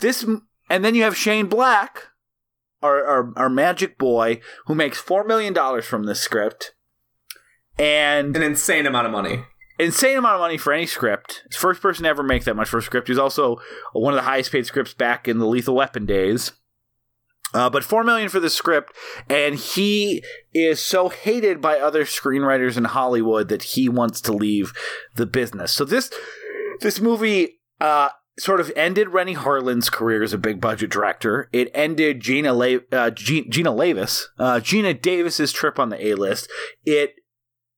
this, and then you have Shane Black, our our, our magic boy, who makes four million dollars from this script. And An insane amount of money. Insane amount of money for any script. First person to ever make that much for a script. He's also one of the highest paid scripts back in the Lethal Weapon days. Uh, but four million for the script, and he is so hated by other screenwriters in Hollywood that he wants to leave the business. So this this movie uh, sort of ended Renny Harlin's career as a big budget director. It ended Geena La- uh, G- Geena Davis uh, Geena Davis's trip on the A list. It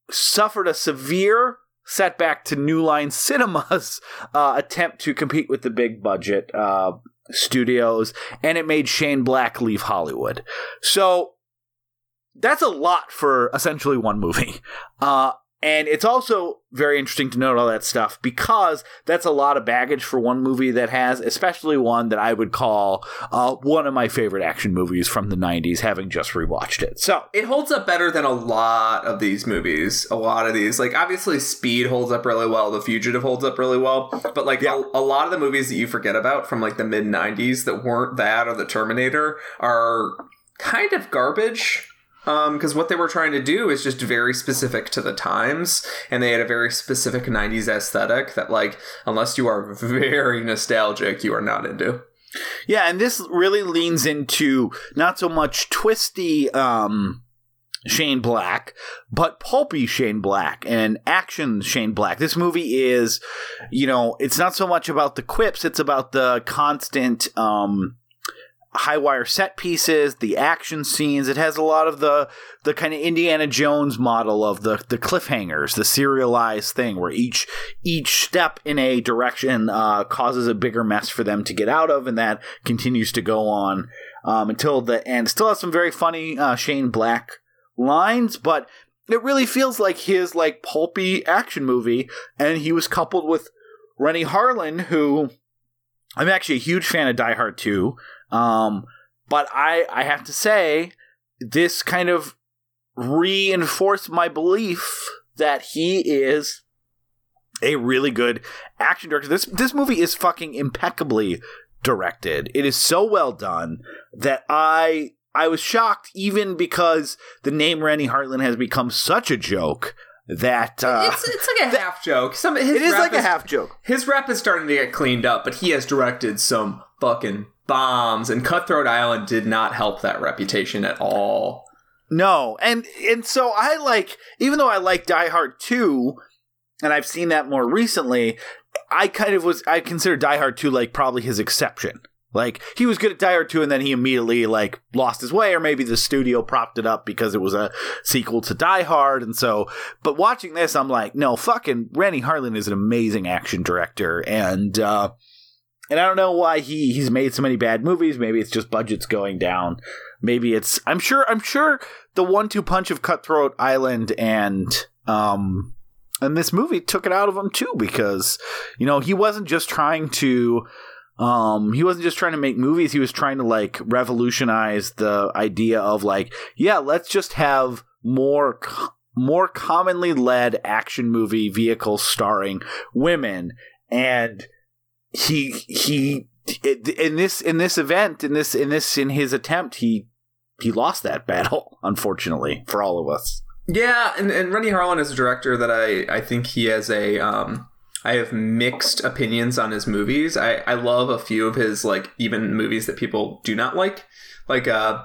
suffered a severe setback to New Line Cinema's uh, attempt to compete with the big budget uh, studios, and it made Shane Black leave Hollywood. So that's a lot for essentially one movie. Uh, and it's also very interesting to note all that stuff because that's a lot of baggage for one movie that has, especially one that I would call uh, one of my favorite action movies from the 90s, having just rewatched it. So, It holds up better than a lot of these movies. A lot of these, like obviously, Speed holds up really well. The Fugitive holds up really well. But like Yeah. a, a lot of the movies that you forget about from like the mid '90s that weren't that or the Terminator are kind of garbage. Because what they were trying to do is just very specific to the times, and they had a very specific '90s aesthetic that, like, unless you are very nostalgic, you are not into. Yeah, and this really leans into not so much twisty um, Shane Black, but pulpy Shane Black and action Shane Black. This movie is, you know, it's not so much about the quips, it's about the constant um, high wire set pieces, the action scenes. It has a lot of the the kind of Indiana Jones model of the the cliffhangers, the serialized thing where each each step in a direction uh, causes a bigger mess for them to get out of, and that continues to go on um, until the end. Still has some very funny uh, Shane Black lines, but it really feels like his like pulpy action movie, and he was coupled with Renny Harlin, who I'm actually a huge fan of Die Hard 2. Um, but I I have to say this kind of reinforced my belief that he is a really good action director. This this movie is fucking impeccably directed. It is so well done that I I was shocked even because the name Renny Harlin has become such a joke that uh, it's it's like a half joke. Some his it is like a half joke. His rap is starting to get cleaned up, but he has directed some fucking bombs, and Cutthroat Island did not help that reputation at all. No, and and so I like even though I like Die Hard 2 and I've seen that more recently, I kind of was I consider Die Hard 2 like probably his exception. Like he was good at Die Hard 2 and then he immediately like lost his way or maybe the studio propped it up because it was a sequel to Die Hard and so but watching this I'm like no fucking Renny Harlin is an amazing action director and uh and I don't know why he he's made so many bad movies. Maybe it's just budgets going down. Maybe it's I'm sure I'm sure the one two punch of Cutthroat Island and um and this movie took it out of him too because you know he wasn't just trying to Um, he wasn't just trying to make movies; he was trying to like revolutionize the idea of like, yeah, let's just have more more commonly led action movie vehicles starring women, and he he in this in this event in this in this in his attempt he he lost that battle unfortunately for all of us. Yeah, and, and Renny Harlin is a director that I, I think he has a um I have mixed opinions on his movies. I, I love a few of his like even movies that people do not like. Like uh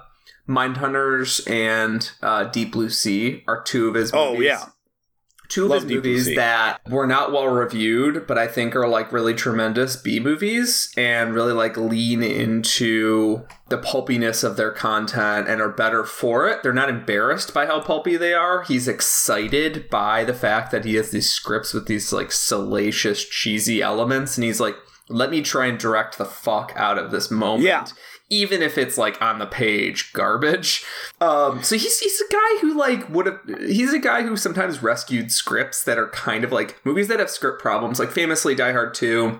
Mindhunters and uh, Deep Blue Sea are two of his Oh, yeah. Two of Love his movies that were not well reviewed, but I think are like really tremendous B movies and really like lean into the pulpiness of their content and are better for it. They're not embarrassed by how pulpy they are. He's excited by the fact that he has these scripts with these like salacious, cheesy elements, and he's like, let me try and direct the fuck out of this moment. Yeah. Even if it's like on the page garbage. Um, so he's he's a guy who like would have he's a guy who sometimes rescued scripts that are kind of like movies that have script problems. Like famously Die Hard 2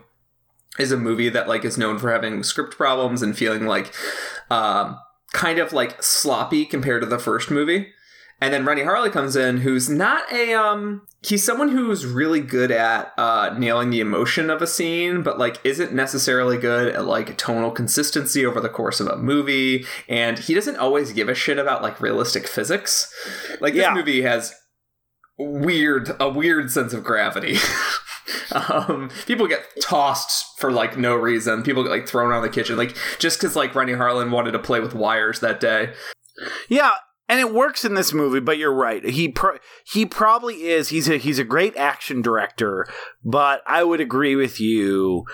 is a movie that like is known for having script problems and feeling like um kind of like sloppy compared to the first movie. And then Renny Harlin comes in, who's not a um he's someone who's really good at uh nailing the emotion of a scene, but like isn't necessarily good at like tonal consistency over the course of a movie. And he doesn't always give a shit about like realistic physics. Like this Yeah. movie has weird a weird sense of gravity. um, people get tossed for like no reason. People get like thrown out of the kitchen, like just because like Renny Harlin wanted to play with wires that day. Yeah, and it works in this movie, but you're right. He pro- he probably is. He's a he's a great action director, but I would agree with you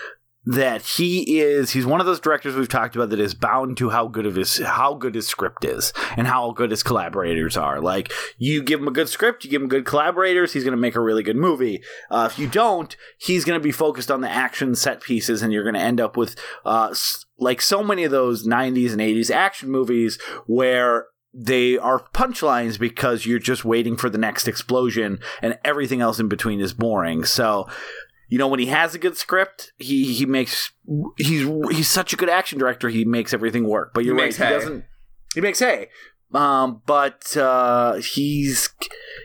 that he is he's one of those directors we've talked about that is bound to how good of his how good his script is and how good his collaborators are like you give him a good script you give him good collaborators he's going to make a really good movie uh, if you don't he's going to be focused on the action set pieces and you're going to end up with uh, like so many of those 90s and 80s action movies where they are punchlines because you're just waiting for the next explosion and everything else in between is boring. So you know when he has a good script he he makes he's he's such a good action director he makes everything work. But you're He right makes he hay. doesn't he makes hay um but uh he's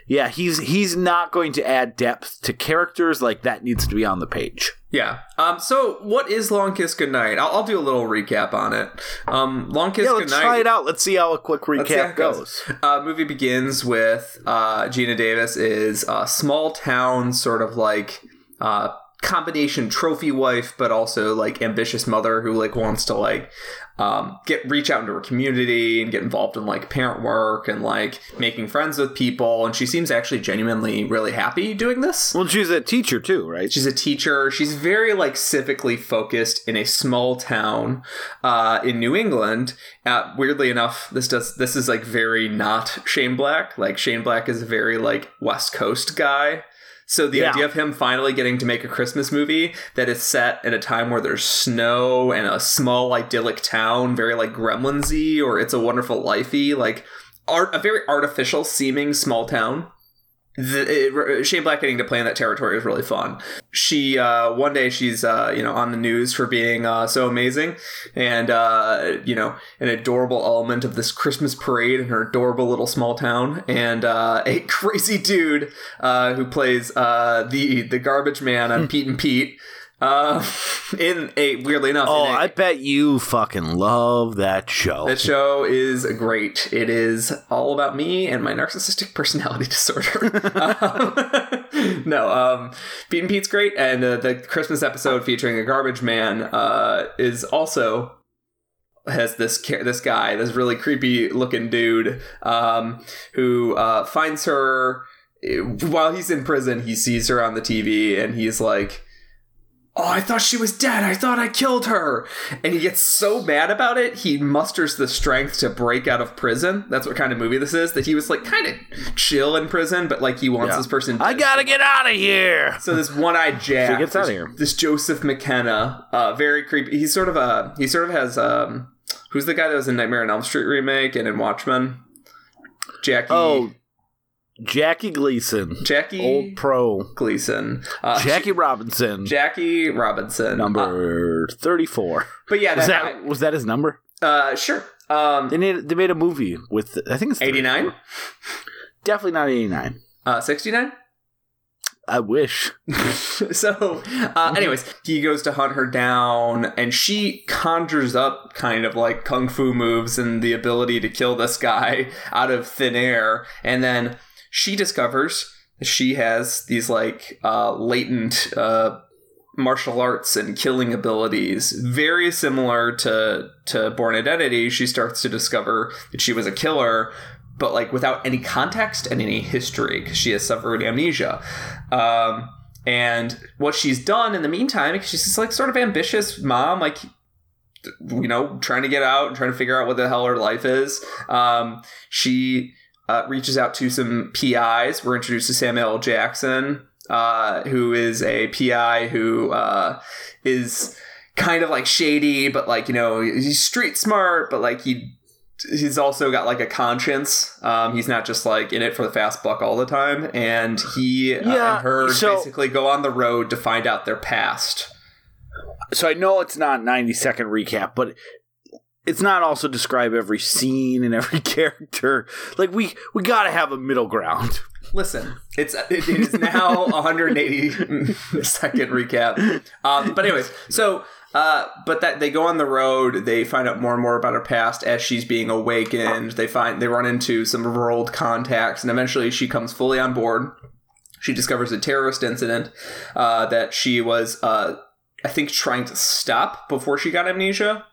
yeah he's he's not going to add depth to characters like that needs to be on the page Yeah. Um. So, what is Long Kiss Goodnight? I'll, I'll do a little recap on it. Um. Long Kiss yeah let's Goodnight. try it out let's see how a quick Let's see how recap goes. goes Uh, movie begins with uh, Geena Davis is a small town sort of like uh, combination trophy wife, but also like ambitious mother who like wants to like um, get reach out into her community and get involved in like parent work and like making friends with people. And she seems actually genuinely really happy doing this. well she's a teacher too right She's a teacher. She's very like civically focused in a small town uh, in New England. Uh, weirdly enough, this does this is like very not Shane Black. Like Shane Black is a very like West Coast guy. So the Yeah. idea of him finally getting to make a Christmas movie that is set in a time where there's snow and a small idyllic town, very like Gremlinsy or It's a Wonderful Lifey, like art a very artificial seeming small town the, it, Shane Black getting to play in that territory is really fun. She uh, one day she's uh, you know on the news for being uh, so amazing, and uh, you know an adorable element of this Christmas parade in her adorable little small town, and uh, a crazy dude uh, who plays uh, the the garbage man on Pete and Pete. Uh, in a weirdly enough, oh a- i bet you fucking love that show that show is great. It is all about me and my narcissistic personality disorder. um, no, um, Pete and Pete's great, and uh, the Christmas episode featuring a garbage man uh, is also has this this guy, this really creepy looking dude, um, who uh, finds her while he's in prison. He sees her on the TV, and he's like. Oh, I thought she was dead. I thought I killed her. And he gets so mad about it, he musters the strength to break out of prison. That's what kind of movie this is. That he was like kind of chill in prison, but like he wants Yeah. this person. i gotta get out of here So this one-eyed Jack, So gets out of here. this Joseph McKenna, uh, very creepy. He's sort of a he sort of has um, who's the guy that was in Nightmare on Elm Street remake and in Watchmen? Jackie. oh Jackie Gleason, Jackie old pro. Gleason. Uh, Jackie Robinson, Jackie Robinson. Uh, number thirty-four. but yeah, Was that, that was that his number? uh, sure. Um, They made they made a movie with I think it's 89? Definitely not eighty-nine. uh, 69? I wish. so, uh, anyways, he goes to hunt her down, and she conjures up kind of like kung fu moves and the ability to kill this guy out of thin air. And then she discovers she has these like uh, latent uh, martial arts and killing abilities, very similar to to Bourne Identity. She starts to discover that she was a killer, but like without any context and any history because she has suffered amnesia. Um, and what she's done in the meantime, because she's this like sort of ambitious mom, like you know, trying to get out and trying to figure out what the hell her life is. Um, she uh, reaches out to some PIs. We're introduced to Samuel L. Jackson, uh, who is a PI who uh, is kind of like shady, but like you know, he's street smart, but like he he's also got like a conscience. Um, he's not just like in it for the fast buck all the time. And he uh, Yeah, and her so- basically go on the road to find out their past. So I know it's not ninety second recap, but it's not also describe every scene and every character. Like we we got to have a middle ground. Listen, it's it, it is now 180 second recap. Um, but anyways, so uh, but that they go on the road, they find out more and more about her past as she's being awakened. They find they run into some of her old contacts, and eventually she comes fully on board. She discovers a terrorist incident uh, that she was, uh, I think, trying to stop before she got amnesia.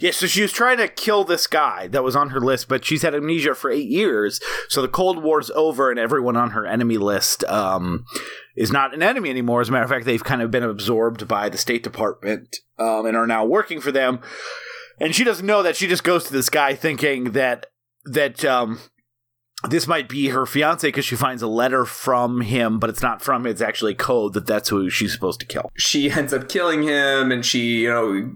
Yeah, so she was trying to kill this guy that was on her list, but she's had amnesia for eight years. So the Cold War's over, and everyone on her enemy list um, is not an enemy anymore. As a matter of fact, they've kind of been absorbed by the State Department um, and are now working for them. And she doesn't know that. She just goes to this guy thinking that that um, this might be her fiance because she finds a letter from him, but it's not from. It's actually code that that's who she's supposed to kill. she ends up killing him and she you know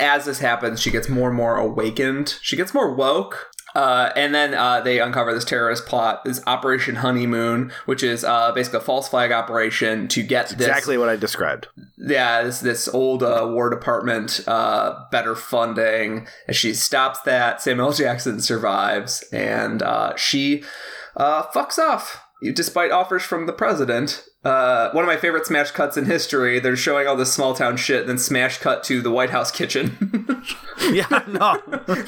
as this happens she gets more and more awakened she gets more woke uh, and then uh, they uncover this terrorist plot, this Operation Honeymoon, which is uh, basically a false flag operation to get this, Exactly what I described. yeah, this this old uh, War Department uh, better funding. And she stops that. Samuel L. Jackson survives, and uh, she uh, fucks off despite offers from the president. Uh, one of my favorite smash cuts in history. They're showing all this small town shit, then smash cut to the White House kitchen. Yeah, no.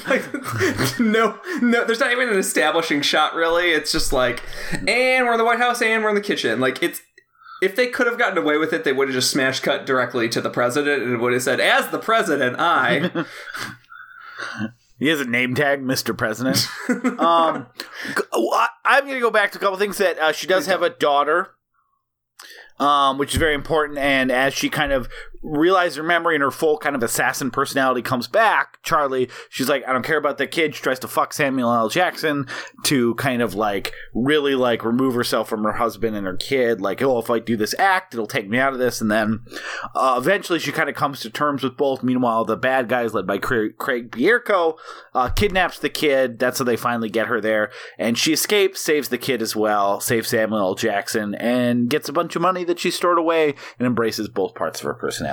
like, no, no, there's not even an establishing shot really. It's just like, and we're in the White House, and we're in the kitchen. Like it's if they could have gotten away with it, they would have just smash cut directly to the president and would have said, "As the president, I." He has a name tag, Mr. President. um, I- I'm going to go back to a couple things that uh, she does have a daughter, um, which is very important. And as she kind of realizes her memory and her full kind of assassin personality comes back, Charlie, she's like, I don't care about the kid. She tries to fuck Samuel L. Jackson to kind of like really like remove herself from her husband and her kid. Like, oh, if I do this act, it'll take me out of this. And then uh, eventually she kind of comes to terms with both. Meanwhile, the bad guys, led by Craig, Craig Bierko, uh, kidnaps the kid. That's how they finally get her there. And she escapes, saves the kid as well, saves Samuel L. Jackson, and gets a bunch of money that she stored away and embraces both parts of her personality.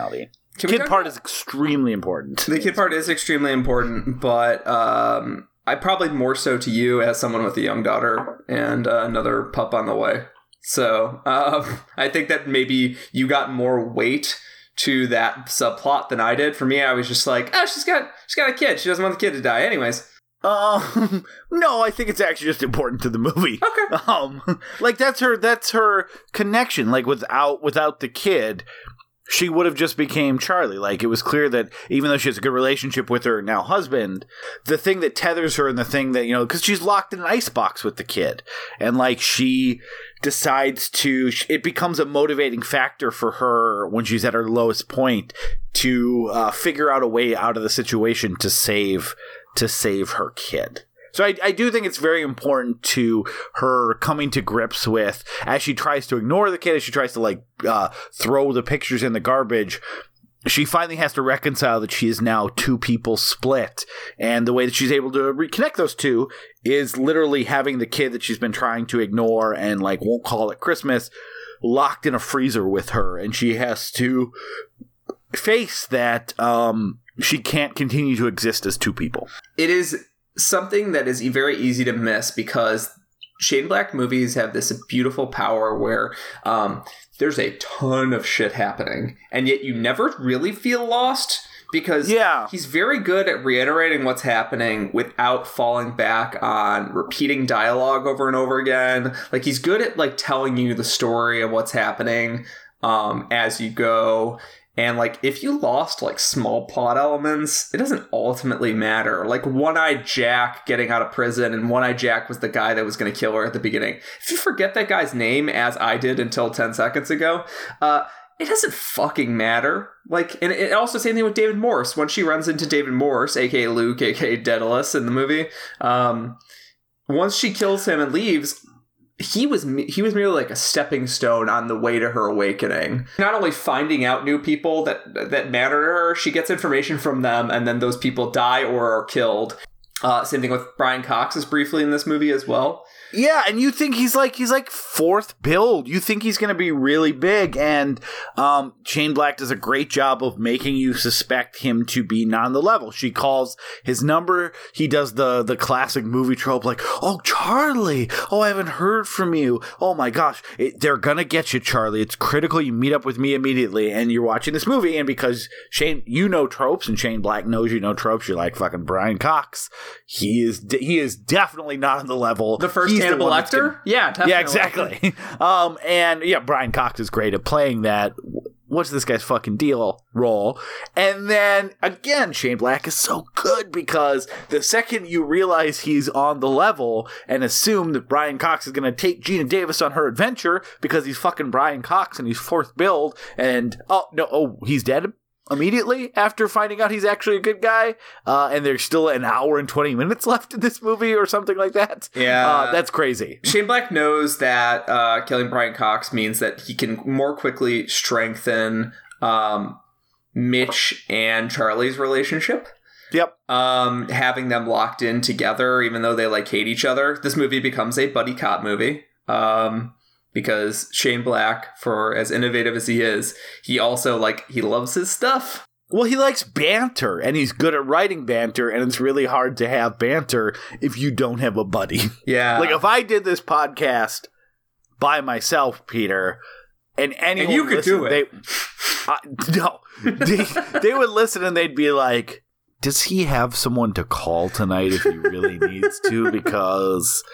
Can Kid part about- is extremely important. the kid part is extremely important, but um, I probably more so to you as someone with a young daughter and uh, another pup on the way. So um, I think that maybe you got more weight to that subplot than I did. For me, I was just like, oh, she's got she's got a kid. She doesn't want the kid to die, anyways. Um, no, I think it's actually just important to the movie. Okay. Um, like that's her that's her connection. Like without without the kid, she would have just became Charlie. Like it was clear that even though she has a good relationship with her now husband, the thing that tethers her and the thing that you know because she's locked in an icebox with the kid, and like she decides to it becomes a motivating factor for her when she's at her lowest point to uh, figure out a way out of the situation to save to save her kid. So I, I do think it's very important to her coming to grips with as she tries to ignore the kid, as she tries to like uh, throw the pictures in the garbage. she finally has to reconcile that she is now two people split. And the way that she's able to reconnect those two is literally having the kid that she's been trying to ignore and like won't call it Christmas locked in a freezer with her. And she has to face that um, she can't continue to exist as two people. it is something that is very easy to miss because Shane Black movies have this beautiful power where um, there's a ton of shit happening, and yet you never really feel lost because Yeah. he's very good at reiterating what's happening without falling back on repeating dialogue over and over again. Like he's good at like telling you the story of what's happening um, as you go. And like if you lost like small plot elements, it doesn't ultimately matter. Like one-eyed Jack getting out of prison and one-eyed Jack was the guy that was going to kill her at the beginning. If you forget that guy's name as I did until 10 seconds ago, uh it doesn't fucking matter. Like, and it also same thing with David Morse. When she runs into David Morse, aka Luke, aka Daedalus in the movie, um, once she kills him and leaves, he was he was merely like a stepping stone on the way to her awakening. Not only finding out new people that that matter to her, she gets information from them, and then those people die or are killed. Uh, same thing with Brian Cox is briefly in this movie as well. Yeah, and you think he's like he's like fourth build. You think he's going to be really big, and um, Shane Black does a great job of making you suspect him to be not on the level. She calls his number. He does the the classic movie trope, like "Oh, Charlie! Oh, I haven't heard from you. Oh my gosh, it, they're gonna get you, Charlie. It's critical you meet up with me immediately." And you're watching this movie, and because Shane, you know tropes, and Shane Black knows you know tropes, you're like fucking Brian Cox. He is de- he is definitely not on the level. The first He's Hannibal that's gonna- yeah, definitely. yeah, exactly. um, and yeah, Brian Cox is great at playing that. What's this guy's fucking deal role? And then again, Shane Black is so good because the second you realize he's on the level and assume that Brian Cox is going to take Geena Davis on her adventure because he's fucking Brian Cox and he's fourth build, and oh no, oh he's dead immediately after finding out he's actually a good guy, uh, and there's still an hour and 20 minutes left in this movie or something like that. Yeah. Uh, that's crazy. Shane Black knows that uh, killing Brian Cox means that he can more quickly strengthen um, Mitch and Charlie's relationship. Yep. Um, having them locked in together, even though they like hate each other. This movie becomes a buddy cop movie. Um, because Shane Black, for as innovative as he is, he also like he loves his stuff. Well, he likes banter, and he's good at writing banter, and it's really hard to have banter if you don't have a buddy. Yeah, like if I did this podcast by myself, Peter, and anyone you could do it. They, I, no, they, they would listen and they'd be like, "Does he have someone to call tonight if he really needs to?" Because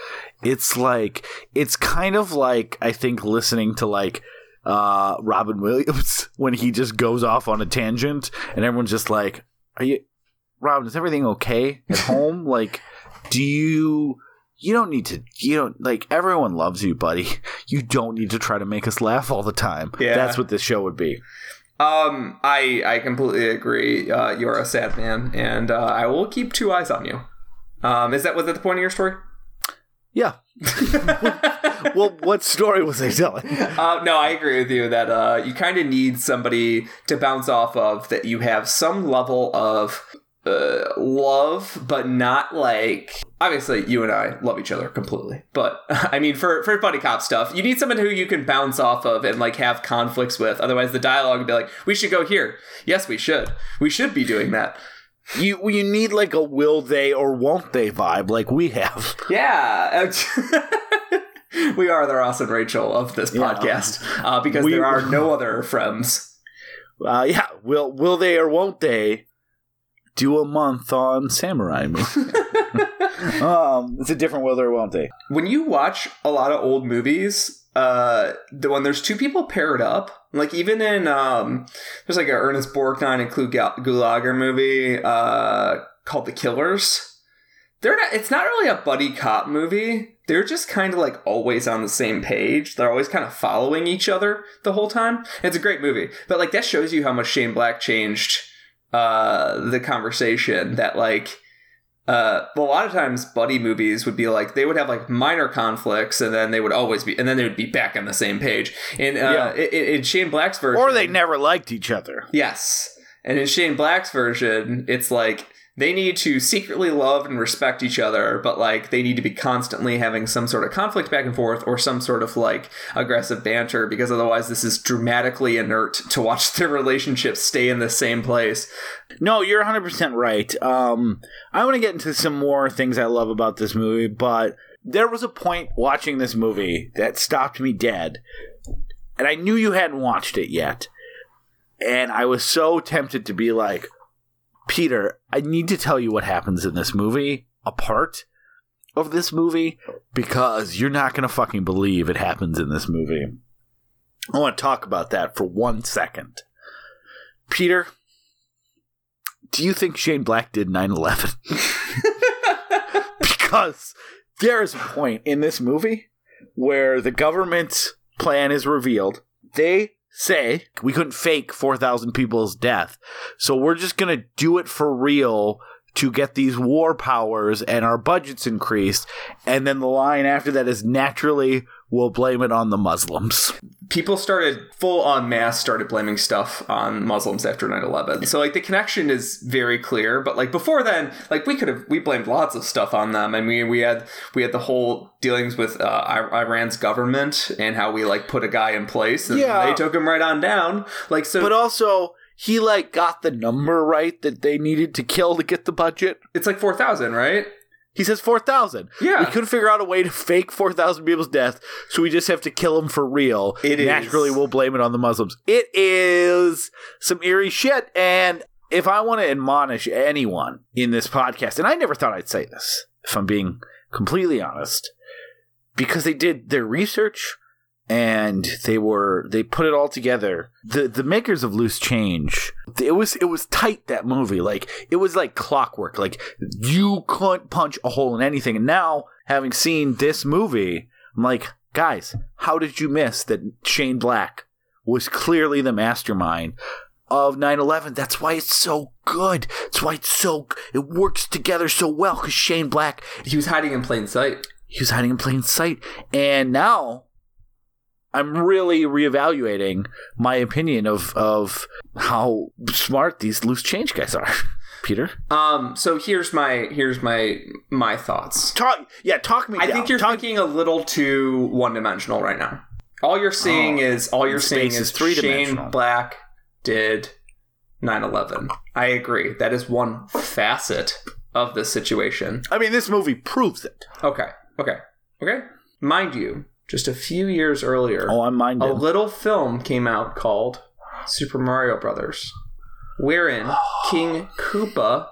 it's like it's kind of like I think listening to like uh Robin Williams when he just goes off on a tangent and everyone's just like, "Are you Robin, is everything okay at home? like do you you don't need to you don't like everyone loves you, buddy. You don't need to try to make us laugh all the time. Yeah. That's what this show would be. Um, I I completely agree. Uh, you're a sad man, and uh, I will keep two eyes on you. Um, is that was that the point of your story? Yeah. well, what story was I telling? Uh, no, I agree with you that uh, you kind of need somebody to bounce off of that you have some level of uh, love, but not like. Obviously, you and I love each other completely, but I mean, for for buddy cop stuff, you need someone who you can bounce off of and like have conflicts with. Otherwise, the dialogue would be like, "We should go here." Yes, we should. We should be doing that. You you need like a will they or won't they vibe like we have. Yeah. we are the Ross and Rachel of this Yeah. podcast uh, because We- there are no other friends. Uh, yeah, will will they or won't they do a month on Samurai movie? um, it's a different will they or won't they. When you watch a lot of old movies, uh, the when there's two people paired up, like even in um, there's like a Ernest Borgnine and Clu Gulager movie uh, called The Killers. They're not. It's not really a buddy cop movie. They're just kind of like always on the same page. They're always kind of following each other the whole time. It's a great movie, but like that shows you how much Shane Black changed uh, the conversation. That like uh, a lot of times buddy movies would be like they would have like minor conflicts and then they would always be and then they would be back on the same page. and uh, Yeah. in, in Shane Black's version, Or they never liked each other. yes. And in Shane Black's version, it's like they need to secretly love and respect each other, but like they need to be constantly having some sort of conflict back and forth or some sort of like aggressive banter because otherwise this is dramatically inert to watch their relationship stay in the same place. No, you're 100% right. Um, I want to get into some more things I love about this movie, but there was a point watching this movie that stopped me dead. And I knew you hadn't watched it yet. And I was so tempted to be like, Peter, I need to tell you what happens in this movie, a part of this movie, because you're not going to fucking believe it happens in this movie. I want to talk about that for one second. Peter, do you think Shane Black did 9 11? because there is a point in this movie where the government's plan is revealed. They say we couldn't fake 4,000 people's death. So we're just going to do it for real to get these war powers and our budgets increased. And then the line after that is naturally, we'll blame it on the Muslims. People started full on mass started blaming stuff on Muslims after 9/11. So like the connection is very clear, but like before then, like we could have we blamed lots of stuff on them and we we had we had the whole dealings with uh, Iran's government and how we like put a guy in place and Yeah. they took him right on down. Like so But also, he like got the number right that they needed to kill to get the budget. it's like 4,000, right? He says 4,000. Yeah. We couldn't figure out a way to fake 4,000 people's death, so we just have to kill them for real. It is. Naturally, we'll blame it on the Muslims. It is some eerie shit. And if I want to admonish anyone in this podcast, and I never thought I'd say this, if I'm being completely honest, because they did their research and they were they put it all together. The the makers of Loose Change, it was it was tight that movie. Like it was like clockwork. Like you couldn't punch a hole in anything. And now having seen this movie, I'm like, guys, how did you miss that Shane Black was clearly the mastermind of 9/11? That's why it's so good. That's why it's so it works together so well cuz Shane Black He was hiding in plain sight. he was hiding in plain sight. And now I'm really reevaluating my opinion of of how smart these loose change guys are. Peter, Um so here's my here's my my thoughts. talk. Yeah, talk me. I down. think you're talk, thinking a little too one dimensional right now. All you're seeing Oh, is all you're seeing is is three-dimensional. Shane Black did 9/11. I agree. That is one facet of the situation. I mean, this movie proves it. Okay. Okay. Okay. Mind you, just a few years earlier, Oh, I'm a little film came out called Super Mario Brothers, wherein King Koopa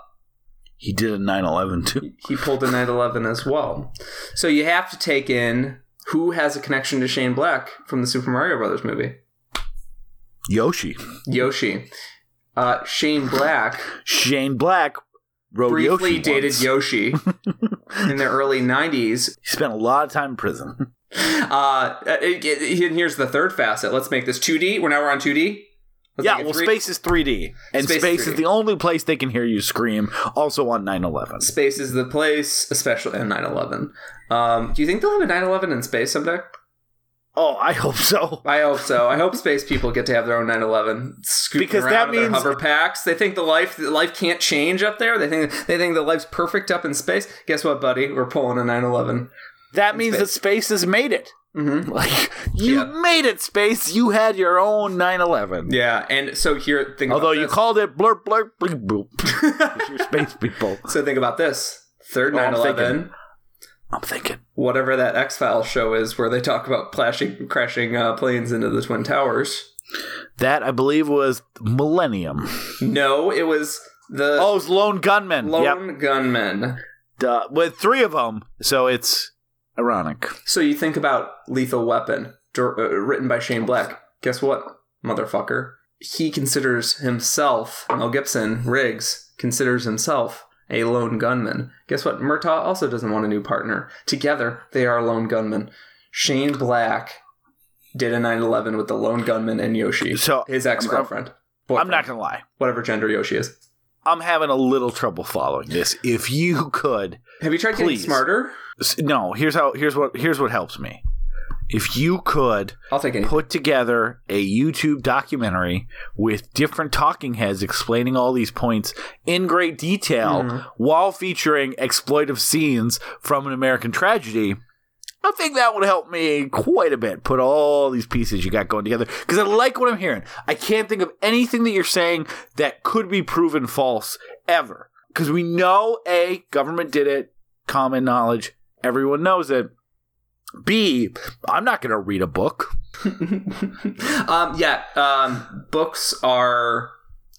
He did a 9/11 too. he pulled a 9/11 as well. So you have to take in who has a connection to Shane Black from the Super Mario Brothers movie. Yoshi, Yoshi. Uh, Shane Black Shane Black briefly Yoshi dated once. Yoshi in the early 90s. He spent a lot of time in prison. Uh, it- it- and here's the third facet. Let's make this 2D. We're now we're on 2D. Let's yeah, well, 3D. space is 3D, and Space is 3D. is the only place they can hear you scream. Also on 9/11. Space is the place, especially in 9/11. Um, do you think they'll have a 9/11 in space someday? Oh, I hope so. I hope so. I hope space people get to have their own 911 scooping Because that means- hover packs. They think the life the life can't change up there. They think they think the life's perfect up in space. Guess what, buddy? We're pulling a 911. That means space. that space has made it. Mm-hmm. Like you Yeah. made it, space. You had your own 9/11. Yeah, and so here, think Although you this. called it blurp blurp bleep boop. space people. so think about this. Third Oh, I'm 911, thinking. I'm thinking. whatever that X Files show is, where they talk about crashing crashing uh, planes into the twin towers. That I believe was Millennium. No, it was the Oh, it's Lone Gunmen. Yep. lone gunman. Duh. With three of them, so it's ironic. So you think about Lethal Weapon, dir- uh, written by Shane Black. Guess what, motherfucker? He considers himself, Mel Gibson, Riggs, considers himself a lone gunman. Guess what? Murtaugh also doesn't want a new partner. Together, they are a lone gunman. Shane Black did a 9-11 with the lone gunman and Yoshi, So his ex-girlfriend. I'm not gonna lie. Whatever gender Yoshi is. I'm having a little trouble following this. If you could, Have you tried Please. getting smarter? no. Here's how. Here's what. Here's what helps me. if you could I'll take it. put together a YouTube documentary with different talking heads explaining all these points in great detail Mhm. while featuring exploitive scenes from an American tragedy. I think that would help me quite a bit. Put all these pieces you got going together because I like what I'm hearing. I can't think of anything that you're saying that could be proven false ever because we know a government did it, common knowledge, everyone knows it. B, I'm not going to read a book. um, yeah, um, books are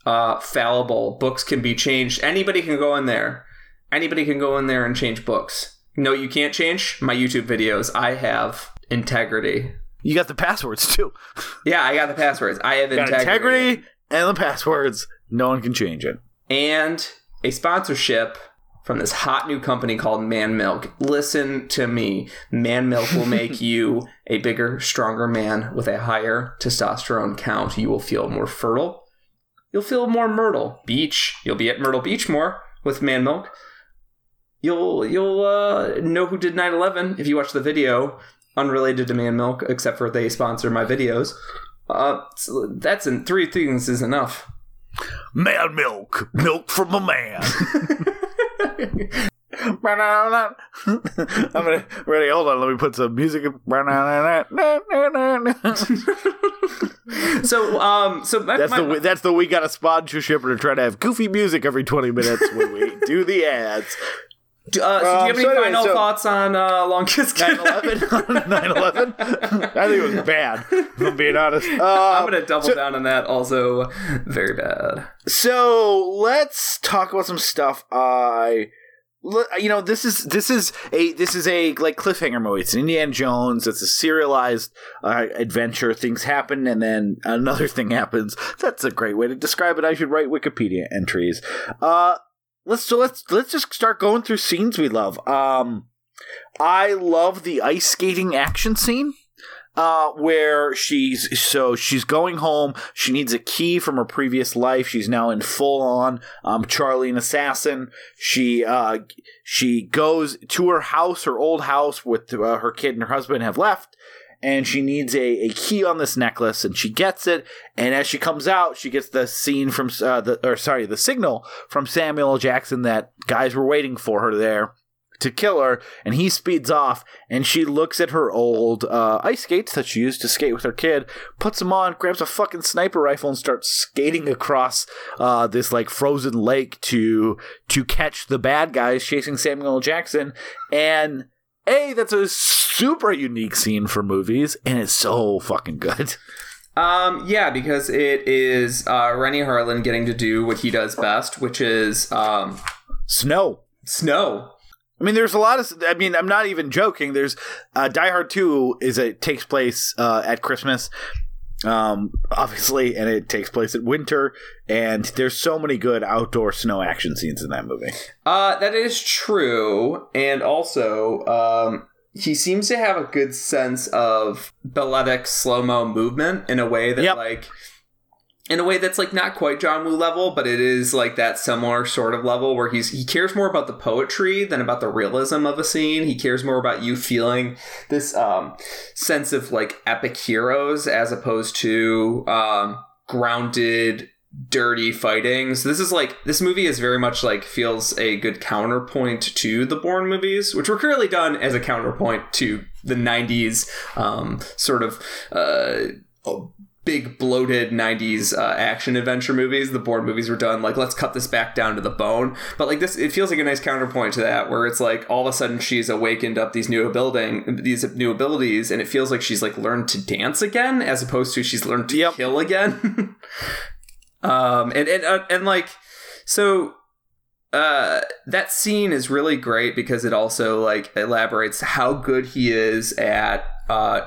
uh, fallible. Books can be changed. Anybody can go in there. Anybody can go in there and change books. No, you can't change my YouTube videos. I have integrity. You got the passwords too. Yeah, I got the passwords. I have integrity. integrity and the passwords. No one can change it. and a sponsorship from this hot new company called Man Milk. Listen to me. Man Milk will make you a bigger, stronger man with a higher testosterone count. You will feel more fertile. You'll feel more Myrtle Beach. You'll be at Myrtle Beach more with Man Milk. You'll you'll uh, know who did 9/11 if you watch the video unrelated to Man Milk, except for they sponsor my videos. Uh, so that's in three things is enough. Man milk. Milk from a man. I'm gonna ready. Hold on, let me put some music. So, um, so my, That's my- the that's the we got a sponsorship and try to have goofy music every twenty minutes when we do the ads. Uh, so do you have Um, any so anyway, final so- thoughts on uh, Long Kiss 9-11? 9-11? I think it was bad. If I'm being honest. I'm Um, gonna double so- down on that. Also, very bad. So let's talk about some stuff. I, you know, this is this is a this is a like cliffhanger movie. It's an Indiana Jones. It's a serialized uh, adventure. Things happen, and then another thing happens. That's a great way to describe it. I should write Wikipedia entries. Uh, let's so let's let's just start going through scenes we love. Um, I love the ice skating action scene uh, where she's so she's going home. She needs a key from her previous life. She's now in full on um, Charlie an assassin. She uh, she goes to her house, her old house, with uh, her kid and her husband have left. And she needs a, a key on this necklace, and she gets it. And as she comes out, she gets the scene from uh, the or sorry, the signal from Samuel Jackson that guys were waiting for her there to kill her, and he speeds off, and she looks at her old uh, ice skates that she used to skate with her kid, puts them on, grabs a fucking sniper rifle, and starts skating across uh, this like frozen lake to to catch the bad guys chasing Samuel Jackson. And a that's a super unique scene for movies, and it's so fucking good. Um, yeah, because it is uh, Renny Harlin getting to do what he does best, which is um, Snow. snow. I mean, there's a lot of. I mean, I'm not even joking. There's uh, Die Hard Two is a takes place uh, at Christmas, um, obviously, and it takes place at winter. And there's so many good outdoor snow action scenes in that movie. Uh, that is true, and also, um, he seems to have a good sense of balletic slow mo movement in a way that Yep. like. In a way that's like not quite John Woo level, but it is like that similar sort of level where he's he cares more about the poetry than about the realism of a scene. He cares more about you feeling this um, sense of like epic heroes as opposed to um, grounded dirty fighting. So this is like this movie is very much like feels a good counterpoint to the Bourne movies, which were clearly done as a counterpoint to the '90s um, sort of. Uh, Big bloated '90s uh, action adventure movies. The Bourne movies were done like let's cut this back down to the bone. But like this, it feels like a nice counterpoint to that, where it's like all of a sudden she's awakened up these new building, these new abilities, and it feels like she's like learned to dance again, as opposed to she's learned to Yep. kill again. um, and and uh, and like so uh that scene is really great because it also like elaborates how good he is at uh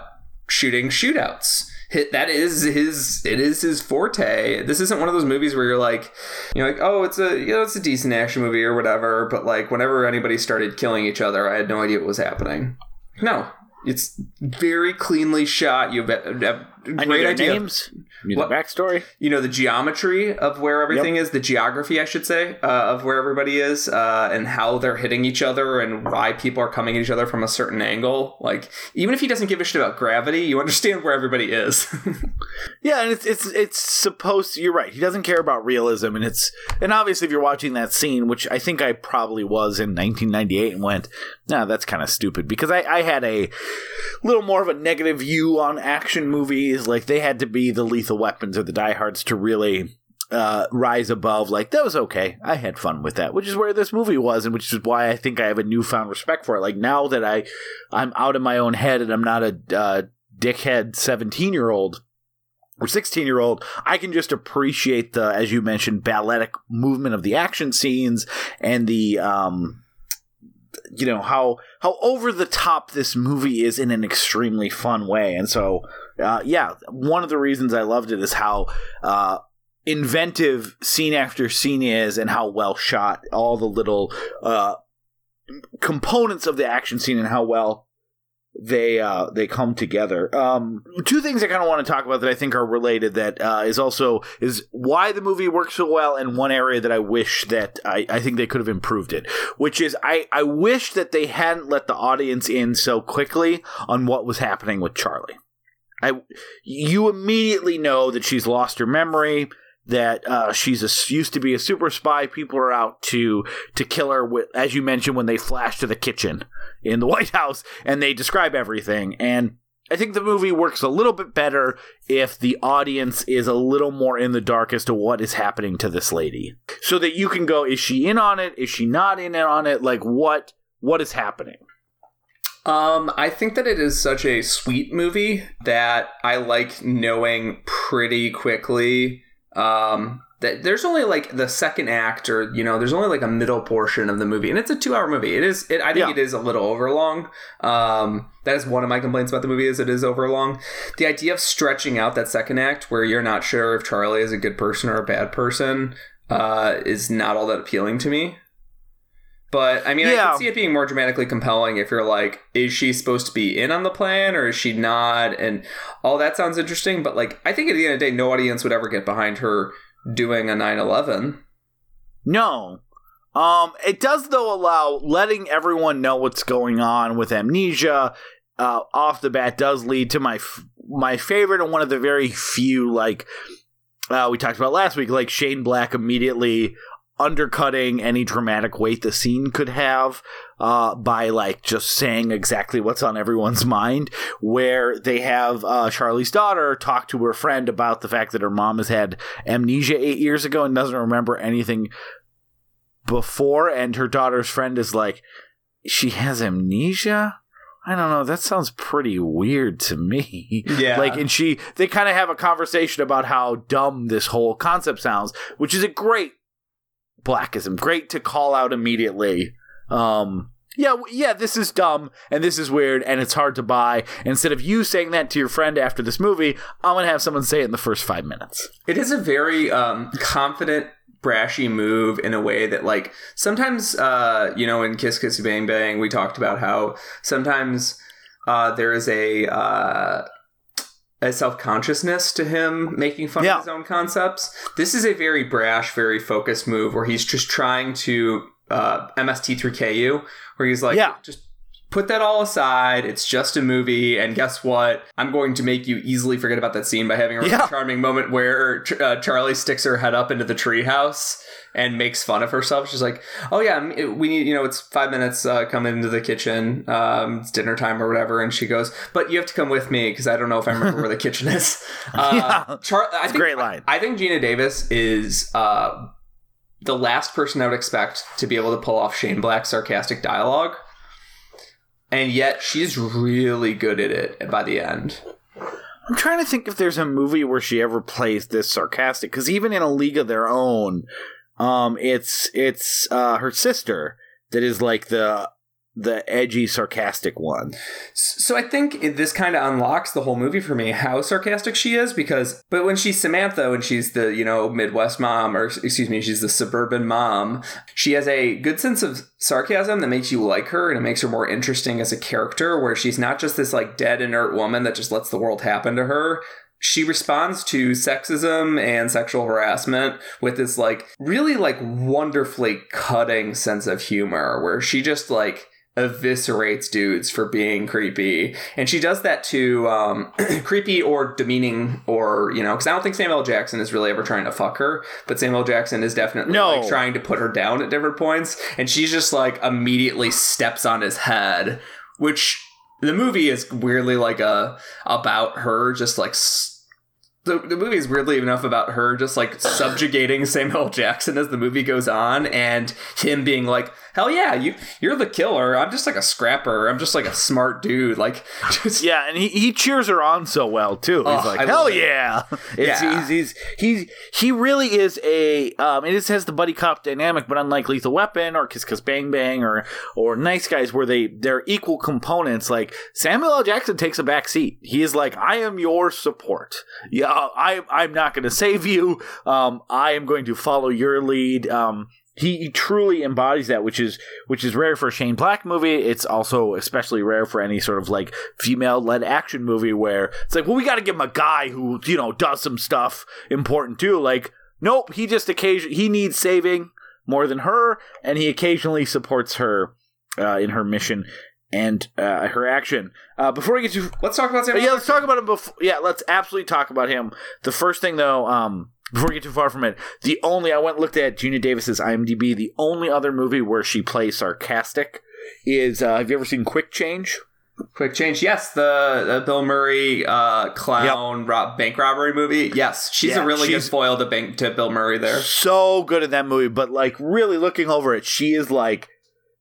shooting shootouts that is his it is his forte. This isn't one of those movies where you're like you know like oh it's a you know it's a decent action movie or whatever but like whenever anybody started killing each other i had no idea what was happening. No. It's very cleanly shot. You have I knew great their idea. names, knew What- the backstory. you know the geometry of where everything is the geography i should say uh, of where everybody is uh, and how they're hitting each other and why people are coming at each other from a certain angle like even if he doesn't give a shit about gravity you understand where everybody is Yeah, and it's it's it's supposed. To, you're right. He doesn't care about realism, and it's and obviously if you're watching that scene, which I think I probably was in 1998, and went, nah, that's kind of stupid because I I had a little more of a negative view on action movies. Like they had to be the Lethal Weapons or the Die Hards to really uh, rise above. Like that was okay. I had fun with that, which is where this movie was, and which is why I think I have a newfound respect for it. Like now that I I'm out of my own head and I'm not a uh, dickhead 17 year old or 16 year old, I can just appreciate the, as you mentioned, balletic movement of the action scenes and the, um, you know how how over the top this movie is in an extremely fun way, and so uh, yeah, one of the reasons I loved it is how uh, inventive scene after scene is, and how well shot all the little uh, components of the action scene, and how well they uh, they come together. Um, two things I kind of want to talk about that I think are related. That uh, is also is why the movie works so well, and one area that I wish that I, I think they could have improved it. Which is I I wish that they hadn't let the audience in so quickly on what was happening with Charlie. I you immediately know that she's lost her memory. That uh, she's a, used to be a super spy. People are out to to kill her. With, as you mentioned, when they flash to the kitchen in the White House and they describe everything. And I think the movie works a little bit better if the audience is a little more in the dark as to what is happening to this lady, so that you can go: Is she in on it? Is she not in on it? Like what what is happening? Um, I think that it is such a sweet movie that I like knowing pretty quickly. Um, that there's only like the second act, or you know, there's only like a middle portion of the movie, and it's a two-hour movie. It is. It, I think Yeah. it is a little overlong. Um, that is one of my complaints about the movie is it is overlong. The idea of stretching out that second act, where you're not sure if Charlie is a good person or a bad person, uh, is not all that appealing to me. But I mean, I Yeah. can see it being more dramatically compelling if you're like, is she supposed to be in on the plan or is she not? And all that sounds interesting. But like, I think at the end of the day, no audience would ever get behind her doing a 9 11. No. Um, it does though allow letting everyone know what's going on with amnesia uh, off the bat does lead to my f- my favorite and one of the very few like uh, we talked about last week, like Shane Black immediately undercutting any dramatic weight the scene could have uh, by like just saying exactly what's on everyone's mind. Where they have uh, Charlie's daughter talk to her friend about the fact that her mom has had amnesia eight years ago and doesn't remember anything before, and her daughter's friend is like, she has amnesia. I don't know. That sounds pretty weird to me. Yeah. Like, and she, they kind of have a conversation about how dumb this whole concept sounds, which is a great blackism. Great to call out immediately. Um, yeah, yeah, this is dumb and this is weird and it's hard to buy. Instead of you saying that to your friend after this movie, I'm to have someone say it in the first five minutes. It is a very um, confident, brashy move in a way that, like, sometimes, uh, you know, in Kiss Kiss Bang Bang, we talked about how sometimes uh, there is a. Uh, a self consciousness to him making fun Yeah. of his own concepts. This is a very brash, very focused move where he's just trying to uh, MST3K you, where he's like, Yeah. just put that all aside. It's just a movie, and guess what? I'm going to make you easily forget about that scene by having a really Yeah. charming moment where uh, Charlie sticks her head up into the treehouse and makes fun of herself. She's like, "Oh yeah, we need you know it's five minutes. Uh, come into the kitchen. Um, it's dinner time or whatever." And she goes, "But you have to come with me because I don't know if I remember where the kitchen is." Uh, Yeah. Char- I think, great line. I think Geena Davis is uh, the last person I would expect to be able to pull off Shane Black's sarcastic dialogue. And yet she's really good at it by the end. I'm trying to think if there's a movie where she ever plays this sarcastic because even in a League of Their Own, um, it's it's uh, her sister that is like the the edgy, sarcastic one. So I think it, this kind of unlocks the whole movie for me how sarcastic she is because but when she's Samantha when she's the you know Midwest mom or excuse me she's the suburban mom she has a good sense of sarcasm that makes you like her and it makes her more interesting as a character where she's not just this like dead inert woman that just lets the world happen to her she responds to sexism and sexual harassment with this like really like wonderfully cutting sense of humor where she just like eviscerates dudes for being creepy and she does that to um, creepy or demeaning or you know because i don't think samuel jackson is really ever trying to fuck her but samuel jackson is definitely No. like trying to put her down at different points and she's just like immediately steps on his head which the movie is weirdly like a about her just like the, the movie is weirdly enough about her just like subjugating Samuel Jackson as the movie goes on and him being like hell yeah you you're the killer I'm just like a scrapper I'm just like a smart dude like just Yeah, and he, he cheers her on so well too. He's Oh, like, I "Hell it. yeah!" It's, Yeah. He's, he's he's he really is a um. It just has the buddy cop dynamic, but unlike Lethal Weapon or Kiss Kiss Bang Bang or or Nice Guys, where they they're equal components. Like Samuel L. Jackson takes a back seat. He is like, "I am your support. Yeah, I I'm not going to save you. Um, I am going to follow your lead. Um." He, he truly embodies that, which is which is rare for a Shane Black movie. It's also especially rare for any sort of like female led action movie where it's like, well, we got to give him a guy who you know does some stuff important too. Like, nope, he just occasion he needs saving more than her, and he occasionally supports her uh, in her mission and uh, her action. Uh, before we get to let's talk about Samuel yeah, L. let's talk about him. Before, yeah, let's absolutely talk about him. The first thing, though, um, before we get too far from it, the only I went and looked at Geena Davis's IMDb. The only other movie where she plays sarcastic is uh, Have you ever seen Quick Change? quick change yes the, the Bill Murray uh, clown rob, bank robbery movie yes she's Yeah, a really she's- good foil to bank to Bill Murray there So good in that movie, but like really looking over it, she is like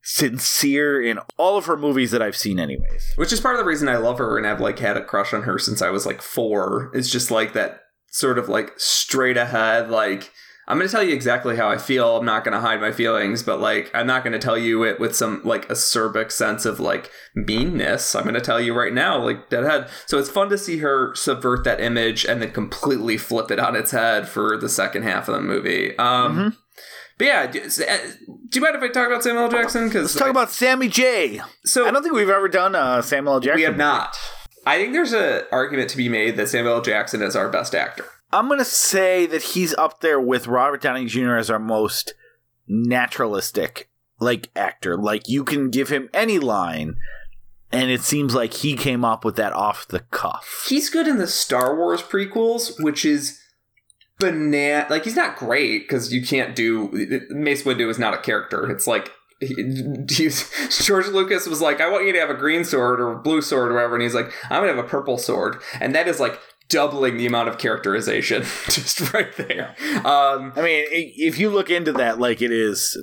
sincere in all of her movies that I've seen, anyways. which is part of the reason I love her and I've like had a crush on her since I was like four. It's just like that sort of like straight ahead, like I'm gonna tell you exactly how I feel. I'm not gonna hide my feelings, but like I'm not gonna tell you it with some like acerbic sense of like meanness. I'm gonna tell you right now, like deadhead. So it's fun to see her subvert that image and then completely flip it on its head for the second half of the movie. Um, Mhm. But yeah, do, do you mind if I talk about Samuel L. Jackson? Because Let's talk about Sammy J. so I don't think we've ever done uh, Samuel L. Jackson. we have not. I think there's an argument to be made that Samuel L. Jackson is our best actor. I'm gonna say that he's up there with Robert Downey Jr. as our most naturalistic like actor. Like you can give him any line, and it seems like he came up with that off the cuff. He's good in the Star Wars prequels, which is banana. Like he's not great because you can't do Mace Windu is not a character. It's like. he- George Lucas was like, I want you to have a green sword or blue sword or whatever, and he's like, I'm gonna have a purple sword, and that is like doubling the amount of characterization just right there. Um, I mean, if you look into that, like it is,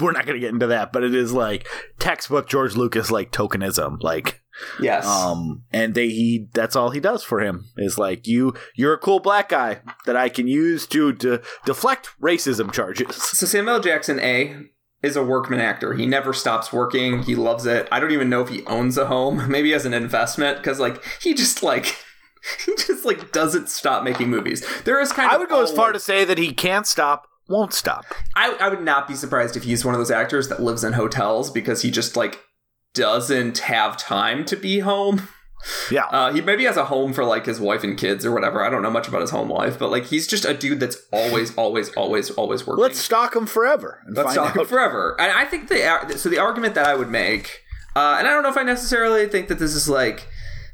we're not to get into that, but it is like textbook George Lucas like tokenism, like, yes, um, and they he that's all he does for him is like you you're a cool black guy that I can use to to deflect racism charges. So Samuel. Jackson, A, is a workman actor. He never stops working. He loves it. I don't even know if he owns a home. Maybe as an investment, because like he just like he just like doesn't stop making movies. There is kind of I would go as far to say that he can't stop, won't stop. I, I would not be surprised if he's one of those actors that lives in hotels because he just like doesn't have time to be home. Yeah. Uh, he maybe has a home for like his wife and kids or whatever. I don't know much about his home life, but like he's just a dude that's always, always, always, always working. Let's stalk him forever. And Let's find talk out. it forever. And I think the so the argument that I would make, uh, and I don't know if I necessarily think that this is like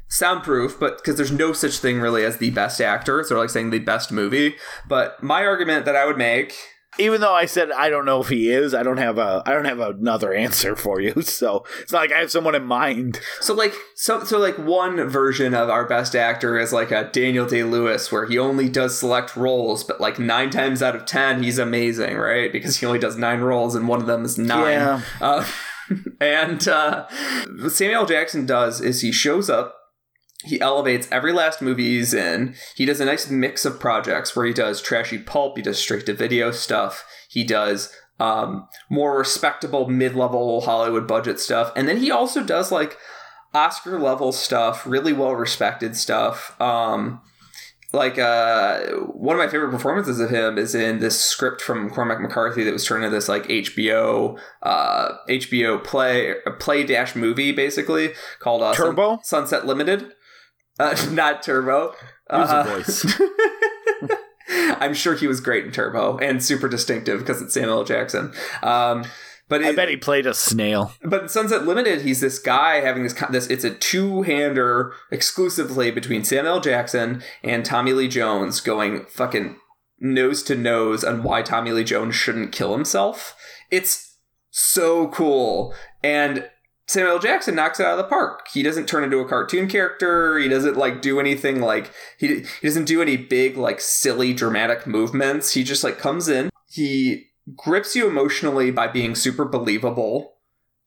soundproof, but because there's no such thing really as the best actor, of like saying the best movie. But my argument that I would make, Even though I said I don't know if he is, I don't have a I don't have another answer for you. So it's not like I have someone in mind. so like so so like one version of our best actor is like a Daniel Day Lewis, where he only does select roles, but like nine times out of ten he's amazing, right? Because he only does nine roles, and one of them is nine. Yeah. Uh, and uh, Samuel Jackson does is he shows up, he elevates every last movie he's in. He does a nice mix of projects where he does trashy pulp, he does straight to video stuff, he does um, more respectable mid level Hollywood budget stuff, and then he also does like Oscar level stuff, really well respected stuff. Um, like uh, one of my favorite performances of him is in this script from Cormac McCarthy that was turned into this like HBO uh, HBO play play dash movie basically called uh, Sun- Turbo? Sunset Limited. Uh, not Turbo. Use a Uh, voice. I'm sure he was great in Turbo and super distinctive because it's Samuel L. Jackson. Um, but I bet he played a snail. but Sunset Limited, he's this guy having this. this it's a two hander exclusively between Samuel L. Jackson and Tommy Lee Jones, going fucking nose to nose on why Tommy Lee Jones shouldn't kill himself. It's so cool, and Samuel Jackson knocks it out of the park. He doesn't turn into a cartoon character. He doesn't like do anything like he he doesn't do any big like silly dramatic movements. He just like comes in. He grips you emotionally by being super believable,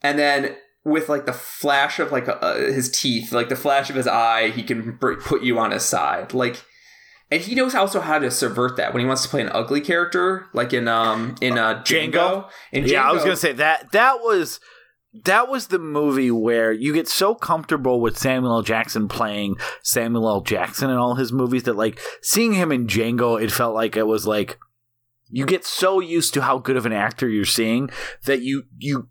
and then with like the flash of like uh, his teeth, like the flash of his eye, he can put you on his side. Like and he knows also how to subvert that when he wants to play an ugly character, like in um in uh Django. Django? In Yeah, I was gonna say that that was that was the movie where you get so comfortable with Samuel L. Jackson playing Samuel L. Jackson in all his movies that like seeing him in Django, it felt like it was like you get so used to how good of an actor you're seeing that you you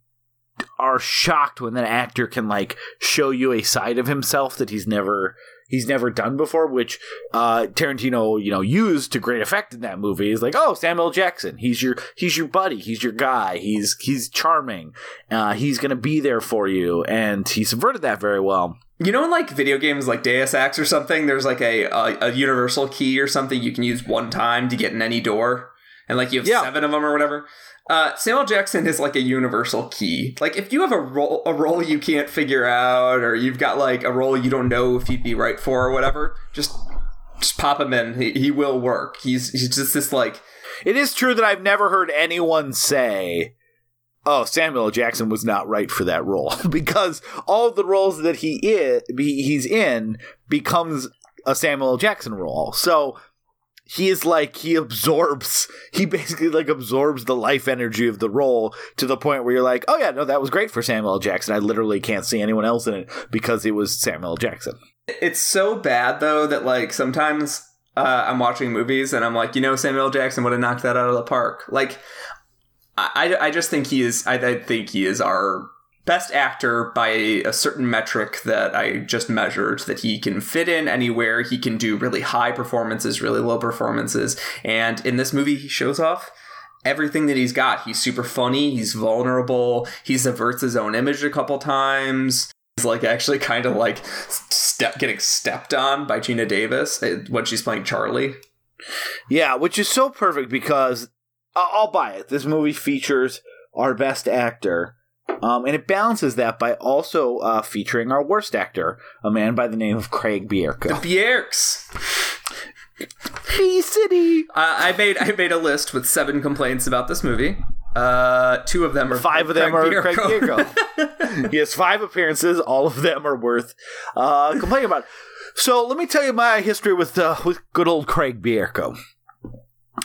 are shocked when that actor can like show you a side of himself that he's never he's never done before which uh Tarantino you know used to great effect in that movie. Is like oh Samuel Jackson he's your he's your buddy he's your guy he's he's charming uh he's going to be there for you. And he subverted that very well. You know, in like video games like Deus Ex or something, there's like a, a a universal key or something you can use one time to get in any door, and like you have Yeah. seven of them or whatever. Uh, Samuel Jackson is like a universal key. Like if you have a role a role you can't figure out, or you've got like a role you don't know if he'd be right for or whatever, just just pop him in. He, he will work. He's he's just this like it is true that I've never heard anyone say oh Samuel Jackson was not right for that role because all the roles that he is he's in becomes a Samuel Jackson role so he is like he absorbs he basically like absorbs the life energy of the role to the point where you're like oh yeah no that was great for Samuel. Jackson I literally can't see anyone else in it because it was Samuel. Jackson It's so bad though that like sometimes uh, I'm watching movies and I'm like, you know, Samuel. Jackson would have knocked that out of the park. Like, I, I I just think he is. I, I think he is our best actor by a certain metric that I just measured. That he can fit in anywhere. He can do really high performances, really low performances, and in this movie, he shows off everything that he's got. He's super funny. He's vulnerable. He subverts his own image a couple times. He's like actually kind of like step getting stepped on by Geena Davis uh, when she's playing Charlie. Yeah, which is so perfect because I'll buy it. This movie features our best actor, um, and it balances that by also uh, featuring our worst actor, a man by the name of Craig Bierko. The Bierks. P City. Uh, I made I made a list with seven complaints about this movie. Uh, two of them are Five of them Craig are Craig Bierko. Bierko. he has five appearances. All of them are worth uh, complaining about. So let me tell you my history with uh, with good old Craig Bierko.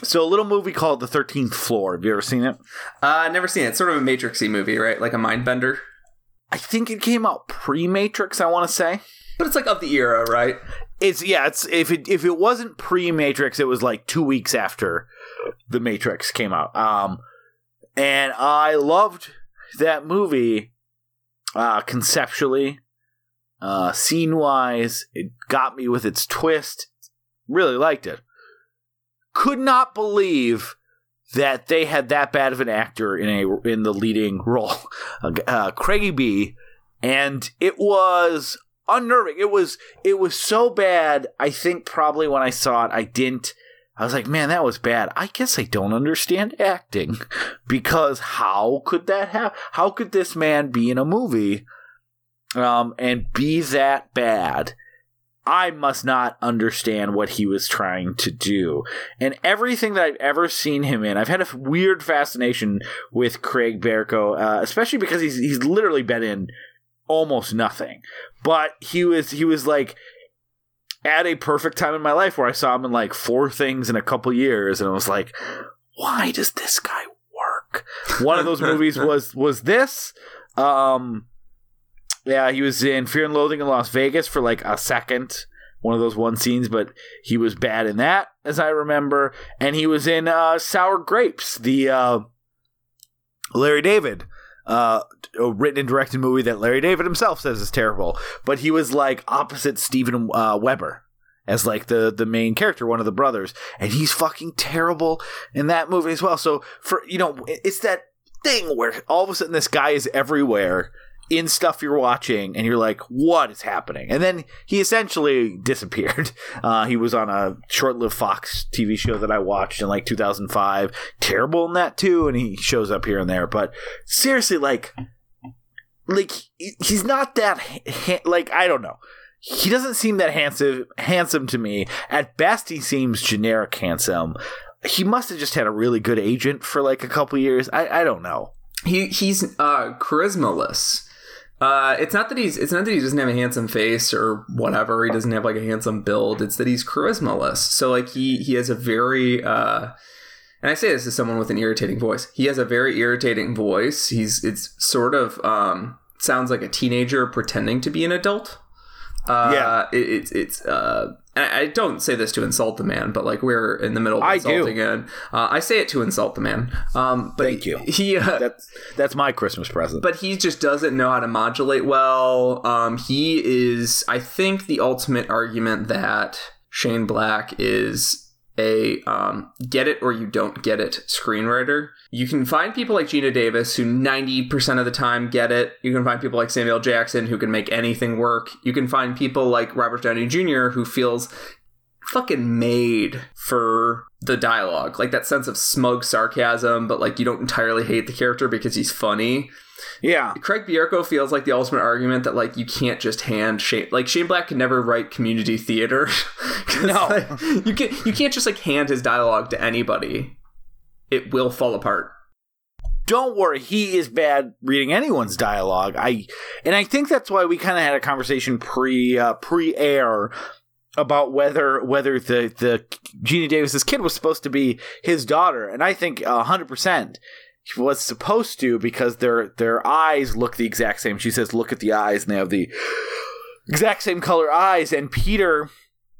So a little movie called The Thirteenth Floor. Have you ever seen it? uh, never seen it. It's sort of a Matrixy movie, right? Like a mind bender, I think it came out pre Matrix. I want to say. but it's like of the era, right? It's yeah. It's if it if it wasn't pre Matrix, it was like two weeks after the Matrix came out. Um, and I loved that movie, uh, conceptually, uh, scene wise. It got me with its twist. Really liked it. Could not believe that they had that bad of an actor in a in the leading role, uh, Craigie B, and it was unnerving. It was it was so bad. I think probably when I saw it, I didn't. I was like, man, that was bad. I guess I don't understand acting because how could that happen? How could this man be in a movie um, and be that bad? I must not understand what he was trying to do. And everything that I've ever seen him in, I've had a weird fascination with Craig Bierko, uh, especially because he's he's literally been in almost nothing. But he was he was like at a perfect time in my life where I saw him in like four things in a couple years, and I was like, why does this guy work? One of those movies was was this. Um, yeah, he was in Fear and Loathing in Las Vegas for like a second. One of those one scenes, but he was bad in that, as I remember. And he was in uh, Sour Grapes, the uh, Larry David uh, written and directed movie that Larry David himself says is terrible. But he was like opposite Steven uh, Weber as like the the main character, one of the brothers, and he's fucking terrible in that movie as well. So for you know, it's that thing where all of a sudden this guy is everywhere in stuff you're watching and you're like what is happening? And then he essentially disappeared. Uh, he was on a short-lived fox tv show that i watched in like 2005 terrible in that too and he shows up here and there but seriously like like he's not that ha- like i don't know. He doesn't seem that handsome handsome to me. At best he seems generic handsome. He must have just had a really good agent for like a couple years. I, I don't know. He he's uh charismaless. Uh, it's not that he's it's not that he doesn't have a handsome face or whatever. He doesn't have like a handsome build. It's that he's charismaless. So like he he has a very uh, and I say this as someone with an irritating voice. He has a very irritating voice. He's it's sort of um sounds like a teenager pretending to be an adult. Uh, Yeah. it, it's it's uh, I don't say this to insult the man, but like we're in the middle of I do. insulting him. Uh, I say it to insult the man. Um, but Thank you. He uh, that's that's my christmas present but he just doesn't know how to modulate well. Um, he is, I think, the ultimate argument that Shane Black is a um, get it or you don't get it screenwriter. You can find people like Geena Davis who 90% of the time get it. You can find people like Samuel Jackson who can make anything work. You can find people like Robert Downey Jr. who feels fucking made for the dialogue like that sense of smug sarcasm but like you don't entirely hate the character because he's funny yeah Craig Bierko feels like the ultimate argument that like you can't just hand Shane like Shane Black can never write community theater. No. like, you can you can't just like hand his dialogue to anybody. It will fall apart. don't worry he is bad reading anyone's dialogue i and i think that's why we kind of had a conversation pre uh, pre air about whether whether the the Geena Davis's kid was supposed to be his daughter. And i think 100% he was supposed to because their their eyes look the exact same. She says look at the eyes and they have the exact same color eyes. And peter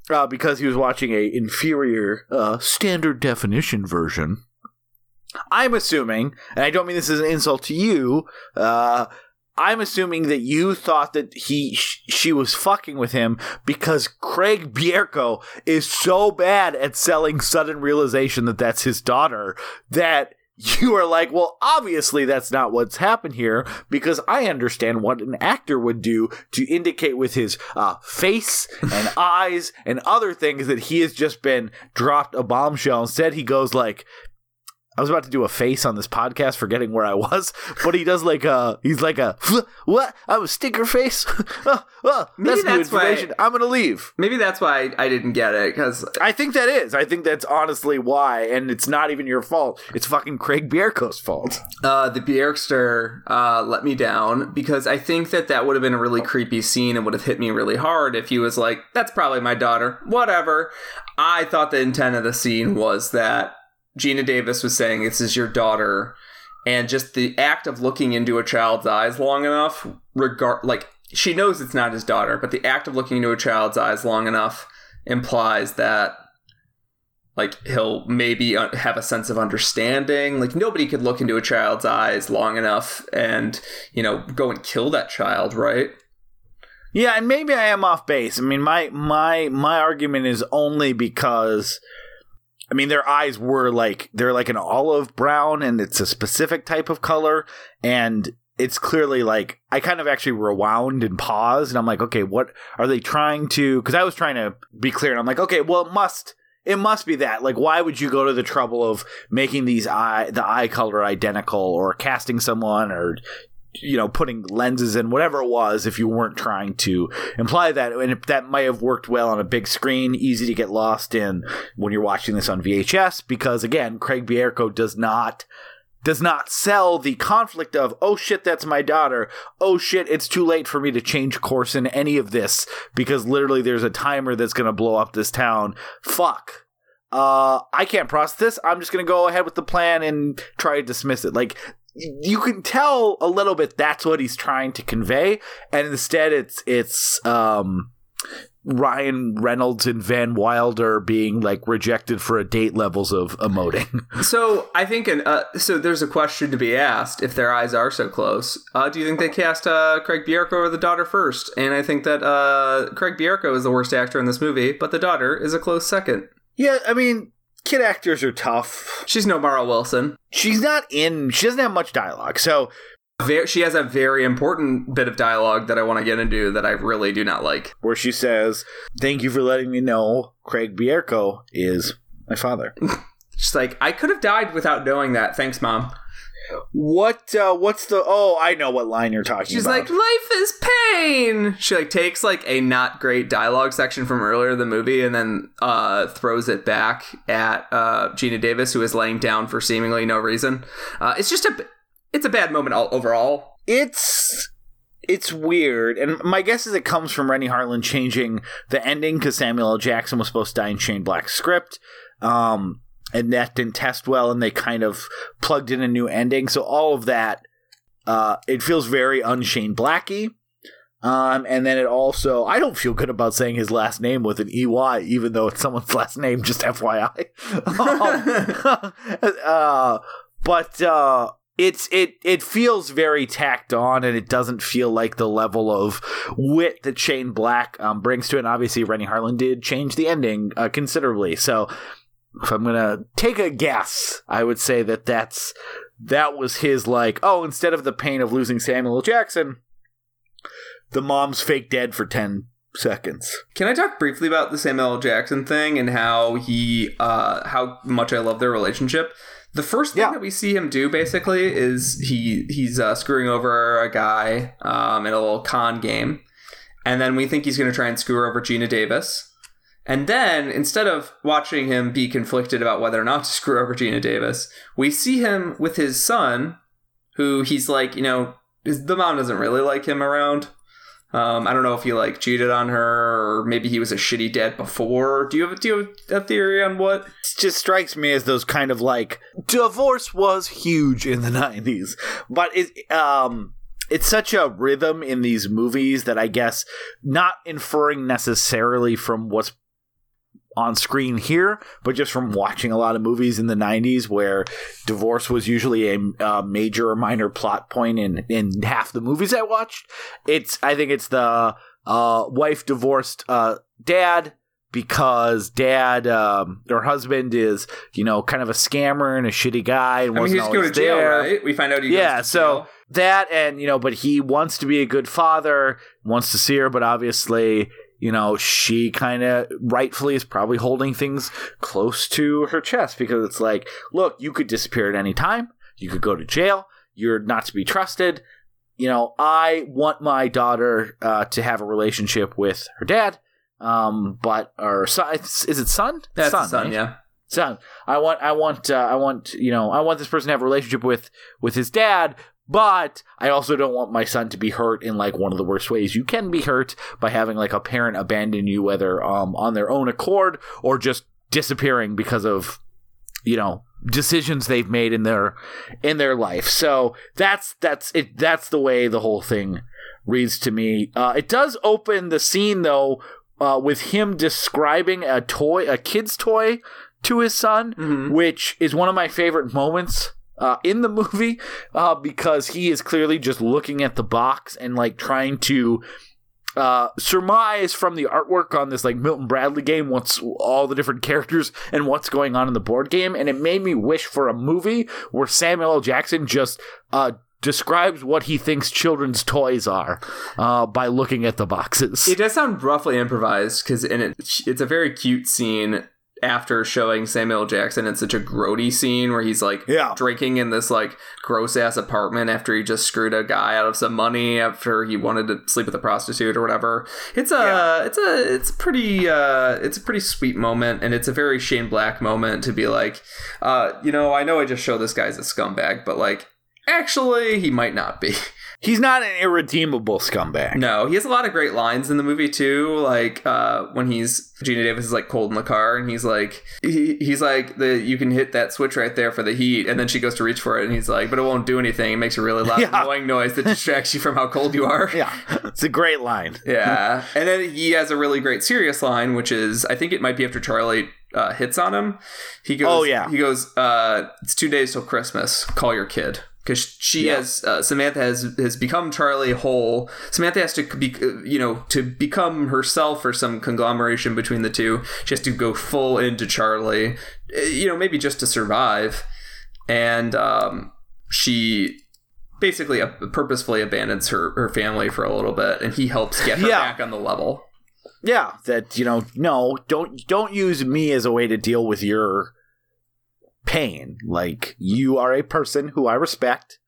uh, because he was watching a inferior uh, standard definition version I'm assuming, and I don't mean this as an insult to you, uh, I'm assuming that you thought that he sh- she was fucking with him because Craig Bierko is so bad at selling sudden realization that that's his daughter that you are like, well, obviously that's not what's happened here because I understand what an actor would do to indicate with his uh, face and eyes and other things that he has just been dropped a bombshell. Instead, he goes like, I was about to do a face on this podcast, forgetting where I was, but he does like a he's like a what? I'm a sticker face. oh, oh, Maybe that's new that's why- I'm gonna leave. Maybe that's why I, I didn't get it because I think that is. I think that's honestly why, and it's not even your fault. It's fucking Craig Bierko's fault. uh, the Bjerkster uh, let me down because I think that that would have been a really creepy scene and would have hit me really hard if he was like, "That's probably my daughter." Whatever. I thought the intent of the scene was that Geena Davis was saying, "This is your daughter," and just the act of looking into a child's eyes long enough, regard like she knows it's not his daughter, but the act of looking into a child's eyes long enough implies that like he'll maybe uh, have a sense of understanding. Like nobody could look into a child's eyes long enough and you know go and kill that child right? Yeah, and maybe I am off base. I mean, my my my argument is only because I mean, their eyes were like they're like an olive brown, and it's a specific type of color, and it's clearly like I kind of actually rewound and paused, and I'm like, okay, what are they trying to? Because I was trying to be clear, and I'm like, okay, well, it must it must be that. Like, why would you go to the trouble of making these eye the eye color identical, or casting someone, or you know, putting lenses in whatever it was if you weren't trying to imply that. And if that might have worked well on a big screen, easy to get lost in when you're watching this on VHS, because again, Craig Bierko does not does not sell the conflict of oh shit that's my daughter. Oh shit it's too late for me to change course in any of this because literally there's a timer that's going to blow up this town. Fuck. Uh i can't process this. I'm just to go ahead with the plan and try to dismiss it. Like you can tell a little bit that's what he's trying to convey and instead it's it's um Ryan Reynolds and Van Wilder being like rejected for a date levels of emoting. So I think, an, uh, so there's a question to be asked: if their eyes are so close, uh, do you think they cast uh, Craig Bierko or the daughter first? And I think that uh, Craig Bierko is the worst actor in this movie, but the daughter is a close second. yeah, I mean, kid actors are tough. She's no Mara Wilson. She's not in. She doesn't have much dialogue, so Ver- she has a very important bit of dialogue that I want to get into that I really do not like. where she says, "Thank you for letting me know Craig Bierko is my father." She's like, I could have died without knowing that. Thanks, mom. What? Uh, what's the? Oh, I know what line you're talking She's about. like, life is pain. She like takes like a not great dialogue section from earlier in the movie and then uh, throws it back at uh, Geena Davis, who is laying down for seemingly no reason. Uh, it's just a, it's a bad moment all overall. it's it's weird, and my guess is it comes from Renny Harlin changing the ending because Samuel L. Jackson was supposed to die in Shane Black's script, um, and that didn't test well, and they kind of plugged in a new ending. So all of that, uh, it feels very unShane Blacky. Um, and then it also, I don't feel good about saying his last name with an EY, even though it's someone's last name, just FYI. Uh, but, uh, it's it it feels very tacked on and it doesn't feel like the level of wit that Shane Black um, brings to it. And obviously, Renny Harlin did change the ending uh, considerably. So, if I'm gonna take a guess, I would say that that's that was his like oh instead of the pain of losing Samuel Jackson, the mom's fake dead for ten seconds. Can I talk briefly about the Samuel Jackson thing and how he, uh, how much I love their relationship? The first thing Yeah. that we see him do basically is he he's uh, screwing over a guy um, in a little con game, and then we think he's going to try and screw over Gina Davis. And then instead of watching him be conflicted about whether or not to screw over Geena Davis, we see him with his son, who he's like, you know, his, the mom doesn't really like him around. Um, I don't know if he like cheated on her, or maybe he was a shitty dad before. Do you have do you have a theory on what? It just strikes me as those kind of like divorce was huge in the 90s but it um it's such a rhythm in these movies that i guess not inferring necessarily from what's on screen here but just from watching a lot of movies in the 90s where divorce was usually a, uh major or minor plot point in in half the movies i watched it's i think it's the uh wife divorced uh dad because dad um, or husband is you know kind of a scammer and a shitty guy and I mean, wasn't he's going to always jail, there. right? We find out he Yeah, so jail. that and you know, but he wants to be a good father, wants to see her, but obviously, you know, she kind of rightfully is probably holding things close to her chest because it's like, look, you could disappear at any time, you could go to jail, you're not to be trusted. You know, I want my daughter uh, to have a relationship with her dad, um, but or son, is it son? that's son, son, right? yeah. son i want i want uh, i want you know i want this person to have a relationship with with his dad but i also don't want my son to be hurt in like one of the worst ways. You can be hurt by having like a parent abandon you whether um on their own accord or just disappearing because of you know decisions they've made in their in their life. So that's that's it that's the way the whole thing reads to me. Uh it does open the scene though uh, with him describing a toy, a kid's toy, to his son, Mhm. which is one of my favorite moments uh, in the movie uh, because he is clearly just looking at the box and like trying to uh, surmise from the artwork on this like Milton Bradley game what's all the different characters and what's going on in the board game, and it made me wish for a movie where Samuel L. Jackson just uh, describes what he thinks children's toys are uh, by looking at the boxes. It does sound roughly improvised because in it, it's a very cute scene after showing Samuel Jackson in such a grody scene where he's like Yeah. drinking in this like gross ass apartment after he just screwed a guy out of some money after he wanted to sleep with a prostitute or whatever. It's a Yeah. it's a it's pretty uh it's a pretty sweet moment and it's a very Shane Black moment to be like uh you know I know I just showed this guy's a scumbag but like actually he might not be. he's not an irredeemable scumbag. No, he has a lot of great lines in the movie too. Like uh, when he's Geena Davis is like cold in the car, and he's like, he, he's like, the you can hit that switch right there for the heat, and then she goes to reach for it, and he's like, but it won't do anything. It makes a really loud, Yeah. annoying noise that distracts you from how cold you are. Yeah, it's a great line. Yeah, and then he has a really great serious line, which is I think it might be after Charlie uh, hits on him. He goes, Oh, yeah. he goes, uh, "It's two days till Christmas. Call your kid." Because she Yeah. has uh, Samantha has has become Charlie whole. Samantha has to be you know to become herself or some conglomeration between the two. She has to go full into Charlie, uh, you know maybe just to survive, and um, she basically uh, purposefully abandons her, her family for a little bit and he helps get her Yeah. back on the level Yeah, that you know, no, don't don't use me as a way to deal with your pain. Like you are a person who I respect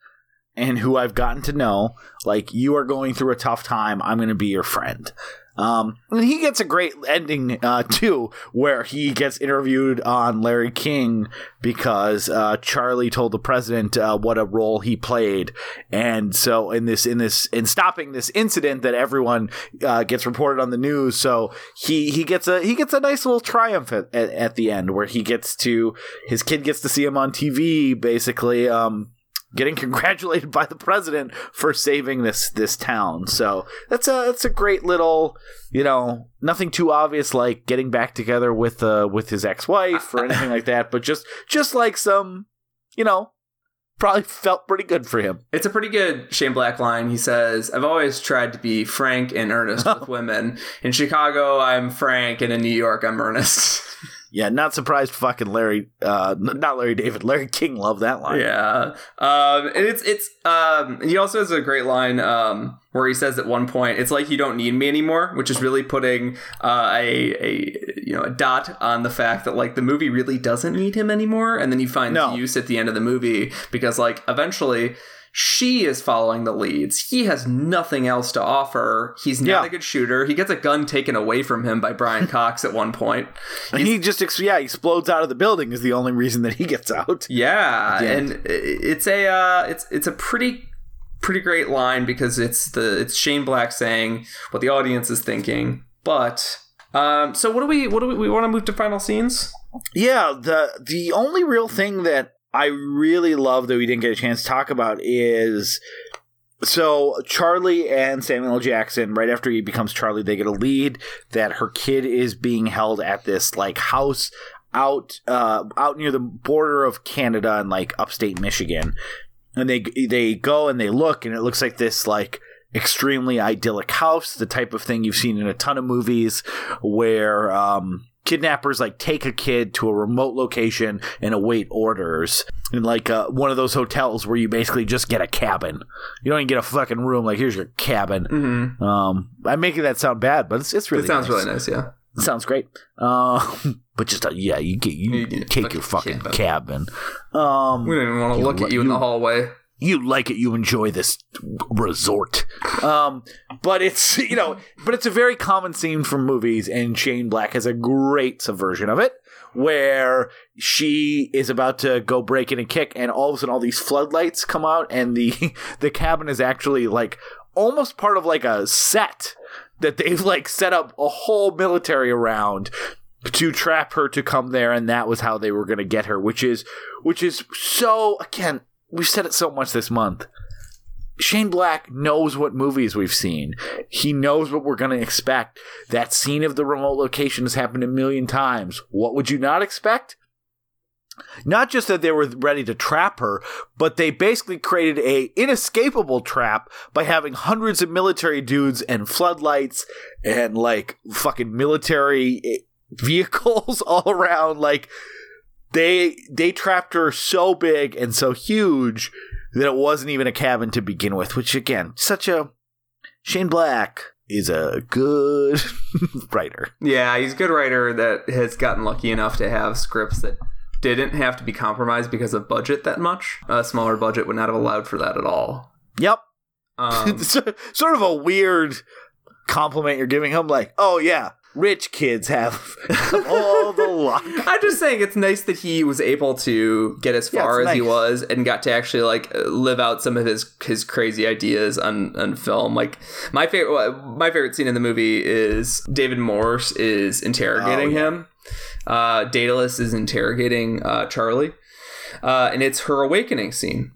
and who I've gotten to know. Like you are going through a tough time. I'm going to be your friend. Um, and he gets a great ending uh, too, where he gets interviewed on Larry King because uh, Charlie told the president uh, what a role he played, and so in this in this in stopping this incident that everyone uh, gets reported on the news, so he he gets a he gets a nice little triumph at, at, at the end where he gets to his kid gets to see him on TV, basically. Um, getting congratulated by the president for saving this this town. So that's a that's a great little, you know, nothing too obvious like getting back together with uh with his ex wife or anything like that, but just just like some, you know, probably felt pretty good for him. it's a pretty good shane black line he says i've always tried to be frank and earnest with women in chicago i'm frank and in new york i'm earnest Yeah, not surprised. Fucking Larry, uh, not Larry David, Larry King loved that line. yeah um and it's it's um he also has a great line um where he says at one point it's like you don't need me anymore which is really putting uh, a a you know a dot on the fact that like the movie really doesn't need him anymore and then he finds No. use at the end of the movie because like eventually she is following the leads. He has nothing else to offer. He's not Yeah. a good shooter. He gets a gun taken away from him by Brian Cox at one point. And he just ex- yeah he explodes out of the building is the only reason that he gets out. Yeah, Yeah. and it's a uh, it's it's a pretty pretty great line because it's the it's Shane Black saying what the audience is thinking. But um, so what do we what do we, we want to move to final scenes? Yeah, the the only real thing that I really love that we didn't get a chance to talk about is so Charlie and Samuel Jackson, right after he becomes Charlie, they get a lead that her kid is being held at this like house out uh out near the border of Canada and like upstate Michigan. And they they go and they look and it looks like this like extremely idyllic house, the type of thing you've seen in a ton of movies where um kidnappers like take a kid to a remote location and await orders in like uh, one of those hotels where you basically just get a cabin you don't even get a fucking room like here's your cabin Mm-hmm. um i'm making that sound bad but it's, it's really it sounds nice. really nice. Yeah. It sounds great um but just uh, yeah you get you, You take your fucking fucking cabin um We don't even want to look at you in the hallway. You like it you enjoy this resort. Um but it's you know but it's a very common scene from movies and shane black has a great subversion of it where she is about to go break in and kick and all of a sudden all these floodlights come out and the the cabin is actually like almost part of like a set that they've like set up a whole military around to trap her to come there and that was how they were going to get her which is which is so again we've said it so much this month Shane Black knows what movies we've seen. He knows what we're going to expect. That scene of the remote location has happened a million times. What would you not expect? Not just that they were ready to trap her, but they basically created a inescapable trap by having hundreds of military dudes and floodlights and like fucking military eh, vehicles all around like they they trapped her so big and so huge that it wasn't even a cabin to begin with, which again, such a Shane Black is a good writer. Yeah, he's a good writer that has gotten lucky enough to have scripts that didn't have to be compromised because of budget that much. A smaller budget would not have allowed for that at all. Yep. Um, sort of a weird compliment you're giving him like, "Oh yeah, rich kids have all the luck. I'm just saying it's nice that he was able to get as far it's as he was and got to actually like live out some of his his crazy ideas on on film. Like my favorite my favorite scene in the movie is David Morse is interrogating Oh, yeah. him. Uh, Daedalus is interrogating uh, Charlie, uh, and it's her awakening scene.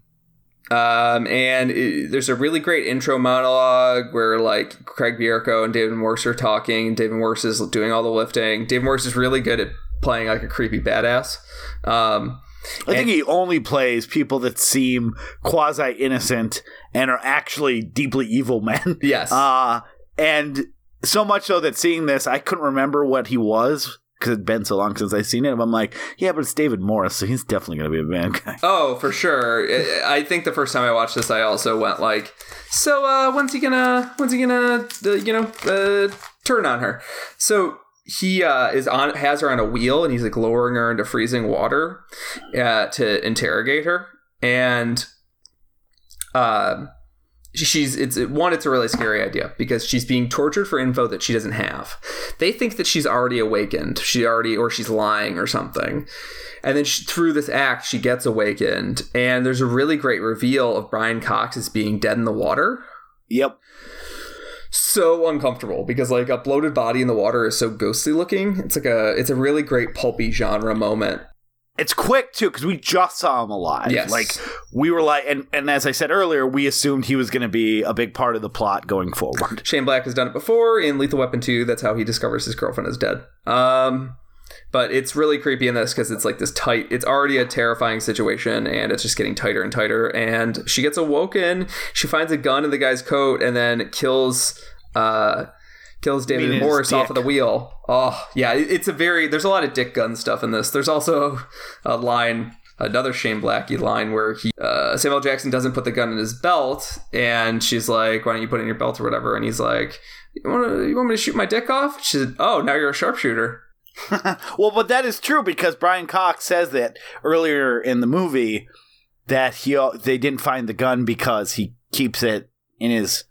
Um, and it, there's a really great intro monologue where like Craig Bierko and David Morse are talking. David Morse is doing all the lifting. David Morse is really good at playing like a creepy badass. Um, I think he only plays people that seem quasi innocent and are actually deeply evil men. yes. Uh, and so much so that seeing this, I couldn't remember what he was because it's been so long since I've seen it. I'm like, yeah, but it's David Morse, so he's definitely going to be a bad guy. oh, for sure. I think the first time I watched this, I also went like, so uh, when's he gonna, when's he gonna, uh, you know, uh, turn on her? So he uh, is on, has her on a wheel, and he's like lowering her into freezing water uh, to interrogate her, and um she's it's one it's a really scary idea because she's being tortured for info that she doesn't have. They think that she's already awakened. She already or she's lying or something. And then she, through this act she gets awakened. And there's a really great reveal of brian cox as being dead in the water. Yep. so uncomfortable because like a bloated body in the water is so ghostly looking. It's like a it's a really great pulpy genre moment It's quick too because we just saw him alive. Yes. Like we were like, and, and as I said earlier, we assumed he was going to be a big part of the plot going forward. Shane Black has done it before in Lethal Weapon 2. That's how he discovers his girlfriend is dead. Um, but it's really creepy in this because it's like this tight. It's already a terrifying situation, and it's just getting tighter and tighter. And she gets awoken. She finds a gun in the guy's coat, and then kills. Uh, kills David Morse off of the wheel. Oh yeah, it's a very. There's a lot of dick gun stuff in this. There's also a line. Another Shane Blackie line where he uh, Samuel Jackson doesn't put the gun in his belt, and she's like, "Why don't you put it in your belt or whatever?" And he's like, "You want? You want me to shoot my dick off?" She said, "Oh, now you're a sharpshooter." well, but that is true because Brian Cox says that earlier in the movie that he they didn't find the gun because he keeps it in his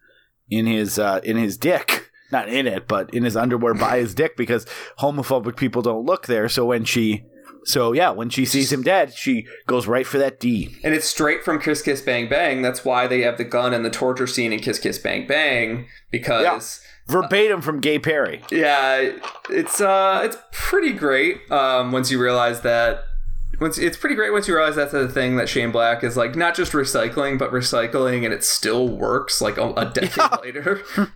in his uh, in his dick. Not in it, but in his underwear by his dick because homophobic people don't look there. So when she, so yeah, when she sees him dead, she goes right for that D. And it's straight from Kiss Kiss Bang Bang. That's why they have the gun and the torture scene in Kiss Kiss Bang Bang because. Verbatim from Gay Perry. Yeah, it's uh, it's pretty great. Um, once you realize that, once it's pretty great once you realize that's the thing that Shane Black is like not just recycling, but recycling, and it still works like a, a decade later.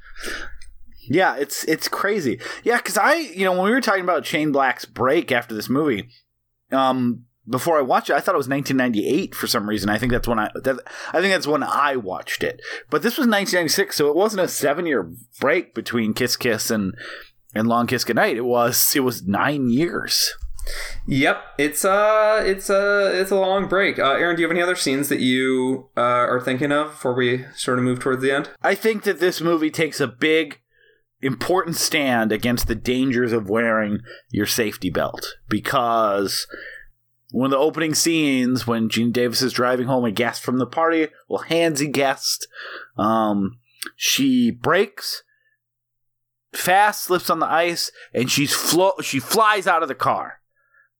Yeah, it's it's crazy. Yeah, because I, you know, when we were talking about Shane Black's break after this movie, um, before I watched it, I thought it was 1998 for some reason. I think that's when I, that, I think that's when I watched it. But this was 1996, so it wasn't a seven year break between Kiss Kiss and and Long Kiss Goodnight. It was it was nine years. yep, it's uh, it's a it's a long break. Uh, Aaron, do you have any other scenes that you uh, are thinking of before we sort of move towards the end? I think that this movie takes a big, important stand against the dangers of wearing your safety belt. Because one of the opening scenes when Geena Davis is driving home a guest from the party, well, handsy guest, um, she breaks fast, slips on the ice, and she's flo- she flies out of the car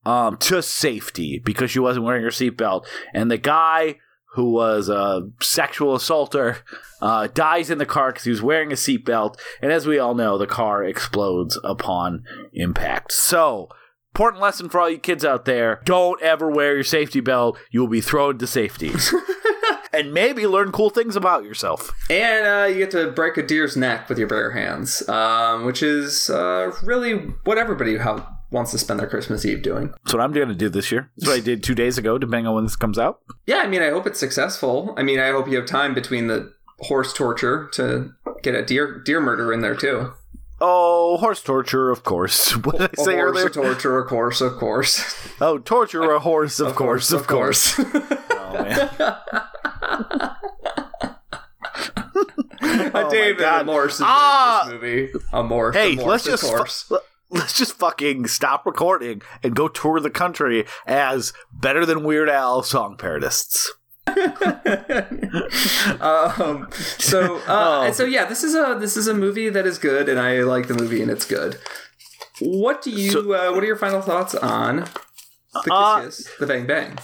um, to safety because she wasn't wearing her seatbelt, and the guy who was a sexual assaulter uh, dies in the car because he was wearing a seatbelt. And as we all know, the car explodes upon impact. So, important lesson for all you kids out there don't ever wear your safety belt. You will be thrown to safety. and maybe learn cool things about yourself. And uh, you get to break a deer's neck with your bare hands, um, which is uh, really what everybody how, wants to spend their Christmas Eve doing. That's what I'm going to do this year. That's what I did two days ago, depending on when this comes out. Yeah, I mean, I hope it's successful. I mean, I hope you have time between the horse torture to get a deer deer murder in there too. Oh, horse torture, of course. What did I say horse earlier? torture, of course, of course, oh, torture a horse, of, course, of course. Oh, man. a my David God. Morse in Ah! this movie. A Morse. Hey, let's of just fu- course. let's just fucking stop recording and go tour the country as better than Weird Al song parodists. um, so uh, Oh. so yeah, this is a this is a movie that is good, and I like the movie, and it's good. What do you? So- uh, what are your final thoughts on the Kiss Uh, Kiss, the Bang Bang?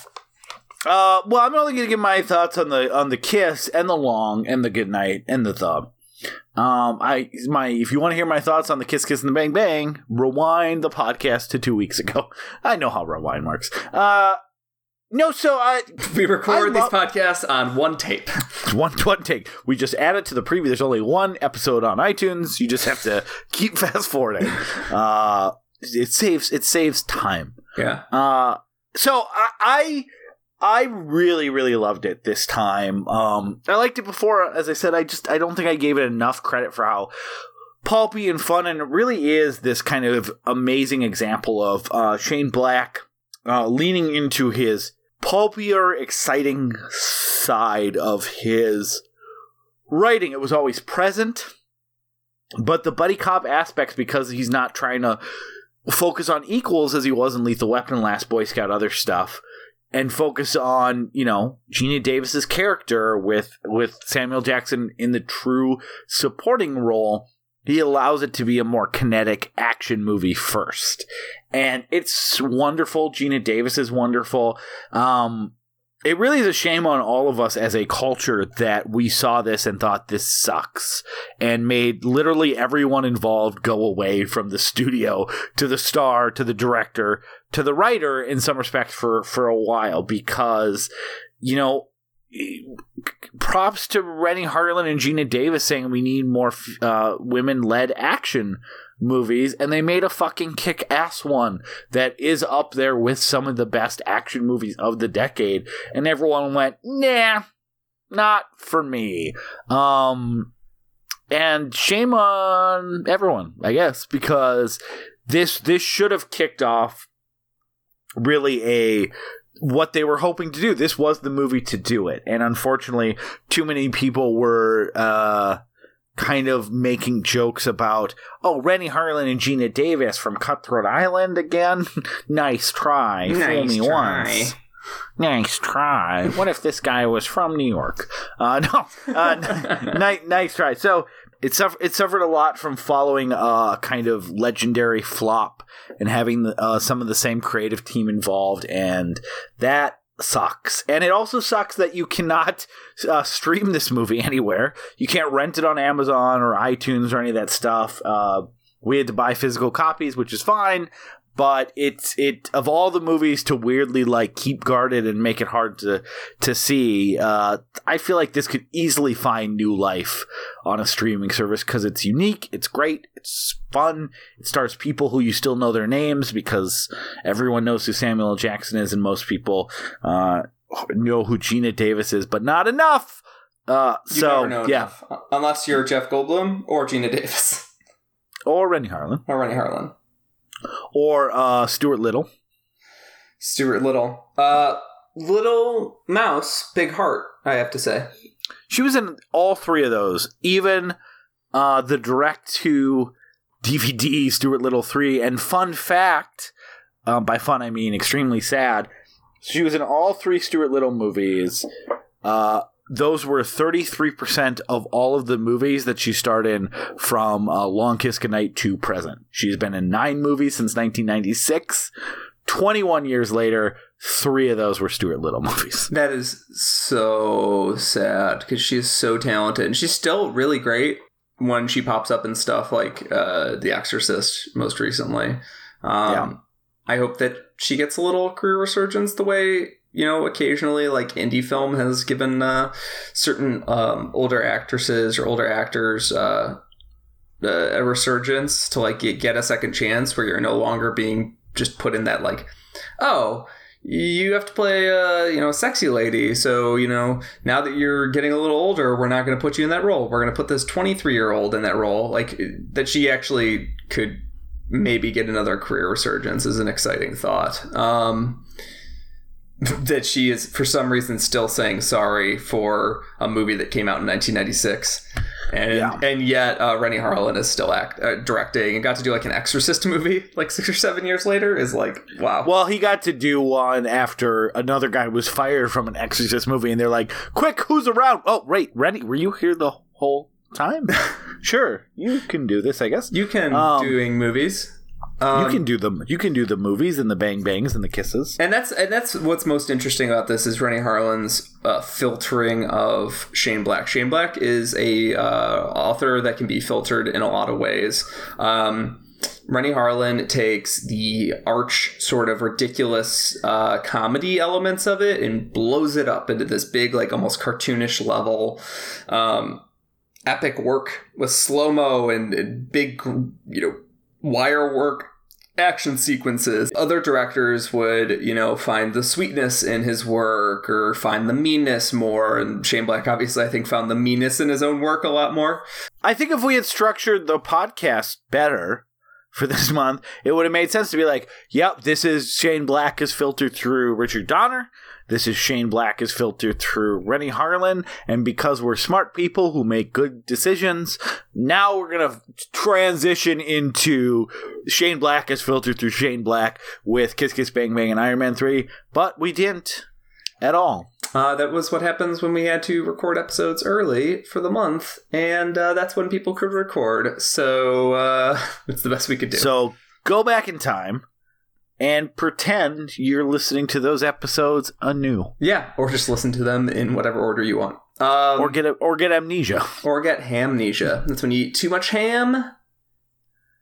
Uh, well, I'm only going to give my thoughts on the on the kiss and the long and the good night and the thumb. Um, I my if you want to hear my thoughts on the kiss kiss and the bang bang, rewind the podcast to two weeks ago. I know how rewind works. Uh, no, so I We record I these podcasts on one tape. one one take. We just add it to the preview. There's only one episode on iTunes. You just have to keep fast forwarding. Uh, it saves it saves time. yeah. Uh, so I, I I really really loved it this time. Um, I liked it before, as I said. I just I don't think I gave it enough credit for how pulpy and fun, and it really is this kind of amazing example of uh, Shane Black uh, leaning into his pulpier, exciting side of his writing. It was always present, but the buddy cop aspects because he's not trying to focus on equals as he was in Lethal Weapon, Last Boy Scout, other stuff, and focus on you know Geena Davis's character with with Samuel Jackson in the true supporting role. He allows it to be a more kinetic action movie first, and it's wonderful. Geena Davis is wonderful. Um, it really is a shame on all of us as a culture that we saw this and thought this sucks and made literally everyone involved go away from the studio to the star to the director to the writer in some respect for for a while because you know props to Renny Harlin and Geena Davis saying we need more uh, women led action movies and they made a fucking kick ass one that is up there with some of the best action movies of the decade and everyone went nah not for me. Um and shame on everyone i guess because this this should have kicked off really a what they were hoping to do. This was the movie to do it and unfortunately too many people were uh kind of making jokes about oh renny harlin and geena davis from cutthroat island again nice try fool Nice me try. once Nice try. What if this guy was from New York? Uh, no, uh, nice, nice try. So it suffered. It suffered a lot from following a kind of legendary flop and having uh, some of the same creative team involved, and that sucks. And it also sucks that you cannot uh, stream this movie anywhere. You can't rent it on Amazon or iTunes or any of that stuff. Uh, we had to buy physical copies, which is fine but it's it of all the movies to weirdly like keep guarded and make it hard to to see uh i feel like this could easily find new life on a streaming service because it's unique it's great it's fun it stars people who you still know their names because everyone knows who samuel jackson is and most people uh know who geena davis is but not enough! Uh so never know yeah. enough. unless you're Jeff Goldblum or Geena Davis. Or renny harlin. Or Renny Harlin, or uh stuart little Stuart Little, uh, Little Mouse, Big Heart. I have to say. She was in all three of those, even uh, the direct to DVD Stuart Little 3. And fun fact, um, by fun I mean extremely sad, she was in all three Stuart Little movies. Uh, those were 33% of all of the movies that she starred in from uh, Long Kiss Goodnight to present. She's been in nine movies since 1996. 21 years later, three of those were Stuart Little movies. That is so sad because she is so talented and she's still really great when she pops up in stuff like uh, The Exorcist most recently. Um, Yeah. I hope that she gets a little career resurgence the way you know occasionally like indie film has given uh, certain um, older actresses or older actors uh, uh, a resurgence to like get, a second chance where you're no longer being just put in that like oh you have to play a you know sexy lady. So you know now that you're getting a little older we're not going to put you in that role. We're going to put this 23 year old in that role like that she actually could maybe get another career resurgence is an exciting thought. Um that she is for some reason still saying sorry for a movie that came out in 1996 and Yeah. and yet uh, Renny Harlin is still act, uh, directing and got to do like an Exorcist movie like six or seven years later is like wow Well, he got to do one after another guy was fired from an Exorcist movie, and they're like, "Quick, who's around?" Oh, wait, Renny, were you here the whole time? sure, you can do this, I guess. You can Um, doing movies. Um, you can do them. You can do the movies and the bang bangs and the kisses. and that's and that's what's most interesting about this is Renny Harlin's uh, filtering of Shane Black. Shane Black is a uh, author that can be filtered in a lot of ways. Um, Renny Harlin takes the arch sort of ridiculous uh, comedy elements of it and blows it up into this big, like almost cartoonish level. Um, epic work with slow mo and, and big, you know, wire work action sequences. Other directors would, you know, find the sweetness in his work or find the meanness more. And Shane Black, obviously, I think found the meanness in his own work a lot more. I think if we had structured the podcast better for this month, it would have made sense to be like, yep, this is Shane Black is filtered through Richard Donner. This is Shane Black is filtered through Renny Harlin. And because we're smart people who make good decisions, now we're going to transition into Shane Black is filtered through Shane Black with Kiss Kiss Bang Bang and Iron Man 3. But we didn't at all. Uh, that was what happens when we had to record episodes early for the month, and uh, that's when people could record. So uh, it's the best we could do. So go back in time and pretend you're listening to those episodes anew, yeah, or just listen to them in whatever order you want. Um, or get a, or get amnesia, or get hamnesia. That's when you eat too much ham,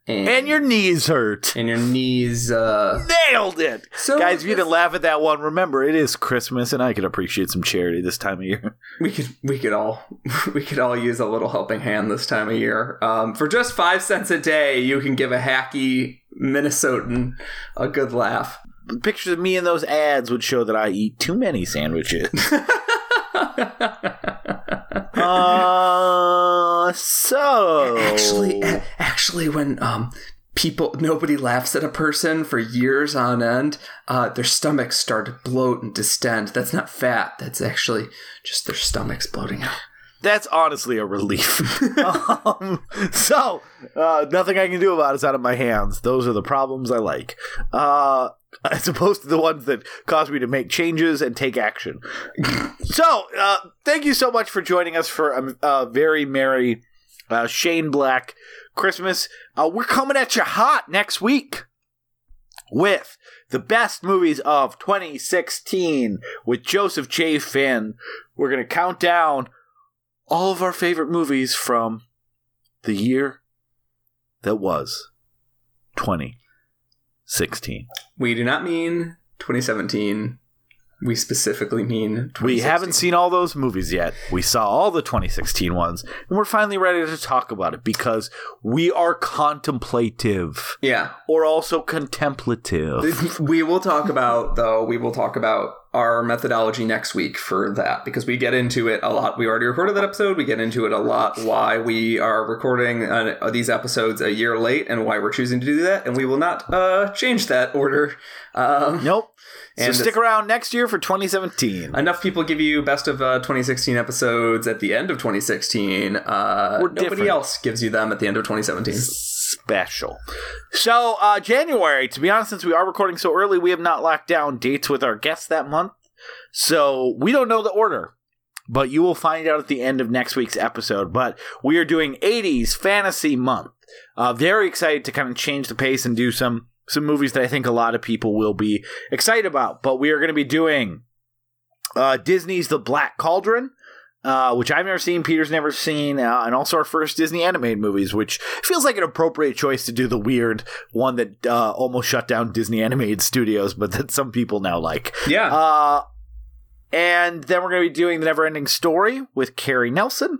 and, and your knees hurt. and your knees. Uh, Nailed it, so guys! If you didn't laugh at that one, remember it is Christmas, and I could appreciate some charity this time of year. we could we could all we could all use a little helping hand this time of year. Um, for just five cents a day, you can give a hacky Minnesotan a good laugh. Pictures of me in those ads would show that I eat too many sandwiches. uh, so actually actually when um people nobody laughs at a person for years on end uh their stomachs start to bloat and distend that's not fat that's actually just their stomachs bloating out That's honestly a relief. um, so, uh, nothing I can do about it's out of my hands. Those are the problems I like. Uh, as opposed to the ones that cause me to make changes and take action. so, uh, thank you so much for joining us for a, a very merry uh, Shane Black Christmas. Uh, we're coming at you hot next week with the best movies of 2016 with Joseph J. Finn. We're going to count down all of our favorite movies from the year that was 2016. we do not mean 2017 we specifically mean 2016. We haven't seen all those movies yet. We saw all the 2016 ones, and we're finally ready to talk about it because we are contemplative yeah or also contemplative. we will talk about though we will talk about our methodology next week for that because we get into it a lot we already recorded that episode we get into it a lot why we are recording uh, these episodes a year late and why we're choosing to do that and we will not uh, change that order um, Nope. So stick around next year for 2017. enough people give you best of uh, 2016 episodes at the end of 2016 uh, nobody different. else gives you them at the end of 2017 special. So, uh, January, to be honest, since we are recording so early, we have not locked down dates with our guests that month. So, we don't know the order, but you will find out at the end of next week's episode. But we are doing 80s Fantasy Month. Uh, very excited to kind of change the pace and do some some movies that I think a lot of people will be excited about. But we are going to be doing uh, Disney's The Black Cauldron, uh, which I've never seen, Peter's never seen, uh, and also our first Disney animated movies, which feels like an appropriate choice to do the weird one that uh, almost shut down Disney animated studios, but that some people now like. yeah Uh, and then we're going to be doing the Neverending Story with Carrie Nelson.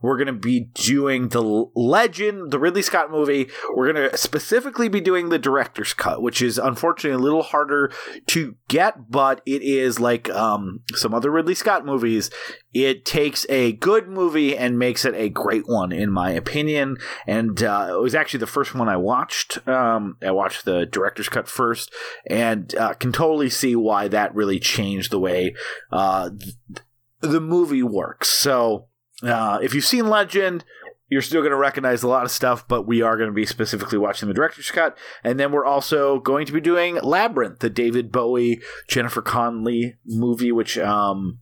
We're going to be doing the Legend, the Ridley Scott movie. We're going to specifically be doing the director's cut, which is unfortunately a little harder to get, but it is like um, some other Ridley Scott movies. It takes a good movie and makes it a great one, in my opinion. And uh, it was actually the first one I watched. Um, I watched the director's cut first, and uh, can totally see why that really changed the way uh, th- the movie works. So, uh, if you've seen Legend, you're still going to recognize a lot of stuff, but we are going to be specifically watching the director's cut. And then we're also going to be doing Labyrinth, the David Bowie, Jennifer Connelly movie, which um,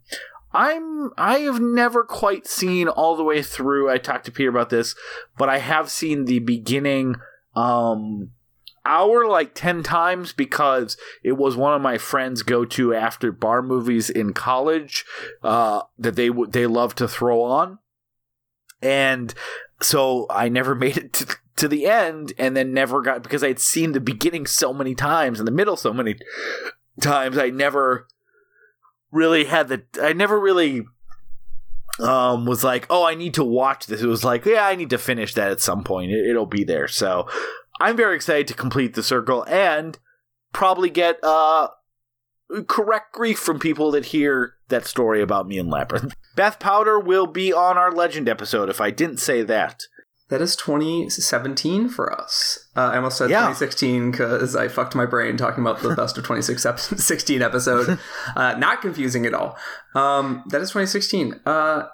I'm I have never quite seen all the way through. I talked to Peter about this, but I have seen the beginning um hour like 10 times because it was one of my friends go to after bar movies in college uh, that they w- they love to throw on. And so i never made it to, to the end and then never got because i'd seen the beginning so many times and the middle so many times i never really had the i never really um was like oh i need to watch this. It was like yeah i need to finish that at some point. It, it'll be there. So i'm very excited to complete the circle and probably get uh correct grief from people that hear that story about me and labyrinth beth powder will be on our legend episode if i didn't say that That is 2017 for us. Uh, I almost said Yeah. 2016 because I fucked my brain talking about the best of 2016 episode. Uh, not confusing at all. Um, that is 2016. Uh,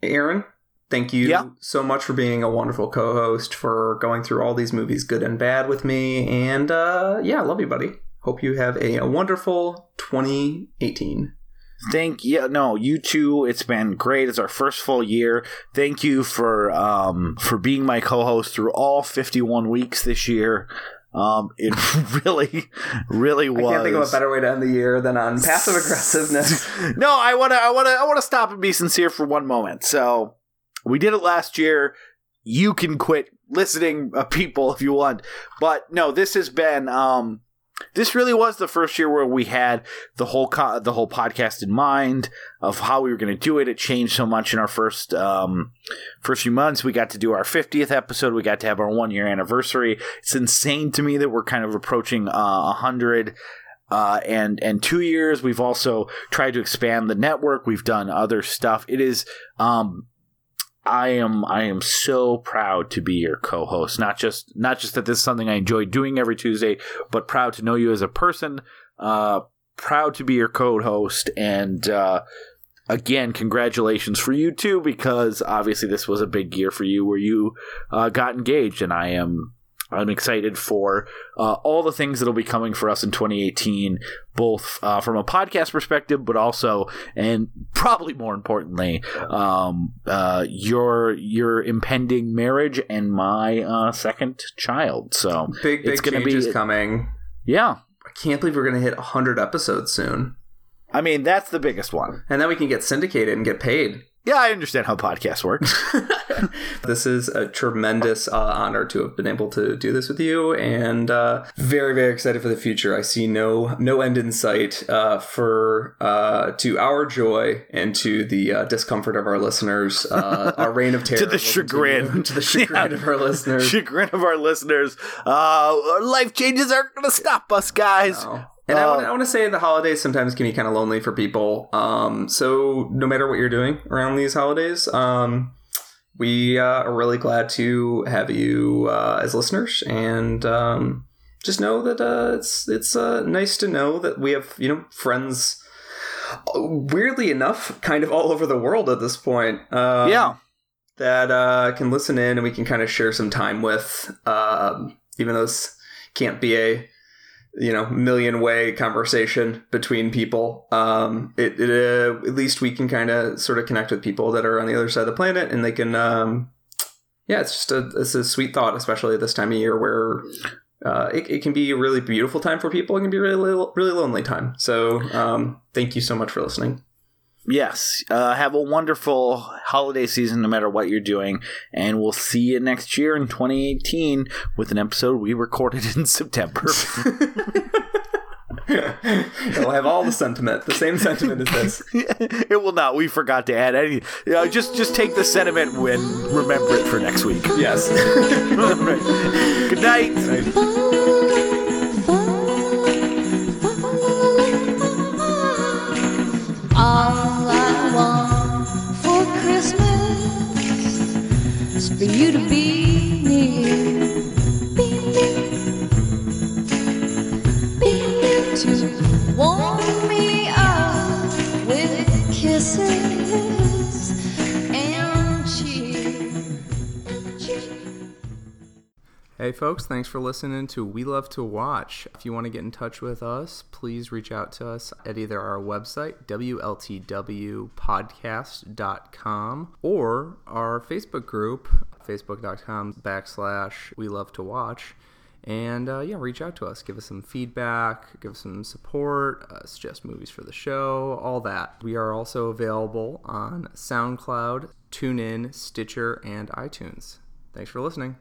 Aaron, thank you Yeah. so much for being a wonderful co-host, for going through all these movies, good and bad, with me. And uh, yeah, love you, buddy. Hope you have a, a wonderful 2018. Thank you. No, you too. It's been great. It's our first full year. Thank you for um for being my co-host through all 51 weeks this year. Um, it really, really was. I can't think of a better way to end the year than on passive aggressiveness. no, I want to, I want to, I want to stop and be sincere for one moment. So, we did it last year. You can quit listening, uh, people, if you want. But no, this has been, um, this really was the first year where we had the whole co- the whole podcast in mind of how we were going to do it. It changed so much in our first um, first few months. We got to do our 50th episode. We got to have our one year anniversary. It's insane to me that we're kind of approaching uh, hundred uh, and and two years. We've also tried to expand the network. We've done other stuff. It is. Um, I am I am so proud to be your co-host. Not just not just that this is something I enjoy doing every Tuesday, but proud to know you as a person. Uh, proud to be your co-host, and uh, again, congratulations for you too, because obviously this was a big year for you where you uh, got engaged, and I am I'm excited for uh, all the things that'll be coming for us in 2018, both uh, from a podcast perspective, but also, and probably more importantly, um, uh, your your impending marriage and my uh, second child. So Big, big It's gonna changes be- coming. yeah, I can't believe we're going to hit 100 episodes soon. I mean that's the biggest one. And then we can get syndicated and get paid. Yeah, I understand how podcasts work. This is a tremendous uh, honor to have been able to do this with you, and uh, very, very excited for the future. I see no no end in sight uh, for uh, to our joy and to the uh, discomfort of our listeners. Uh, our reign of terror to the chagrin, continue. to the chagrin Yeah. of our listeners. chagrin of our listeners. Uh, life changes aren't going to stop us, guys. No. And I Uh, want, I want to say the holidays sometimes can be kind of lonely for people. Um, so no matter what you're doing around these holidays, um, we uh, are really glad to have you uh, as listeners, and um, just know that uh, it's it's uh, nice to know that we have you know friends. Weirdly enough, kind of all over the world at this point. Um, yeah, that uh, can listen in and we can kind of share some time with, um, even though this can't be a you know million way conversation between people. Um, it, it uh, at least we can kind of sort of connect with people that are on the other side of the planet, and they can. Um, yeah, it's just a it's a sweet thought, especially at this time of year where. Uh, it, it can be a really beautiful time for people. It can be a really, really lonely time. So, um, thank you so much for listening. Yes. Uh, have a wonderful holiday season, no matter what you're doing, and we'll see you next year in 2018 with an episode we recorded in September. It'll have all the sentiment, the same sentiment as this. it will not. We forgot to add any. You know, just just take the sentiment and remember it for next week. Yes. Right. Good night. All for you to be near. Be near. Be near to Hey, folks, thanks for listening to We Love to Watch. If you want to get in touch with us, please reach out to us at either our website, WLTWpodcast.com, or our Facebook group, facebook.com backslash We Love to Watch. And uh, yeah, reach out to us, give us some feedback, give us some support, uh, suggest movies for the show, all that. We are also available on SoundCloud, TuneIn, Stitcher, and iTunes. Thanks for listening.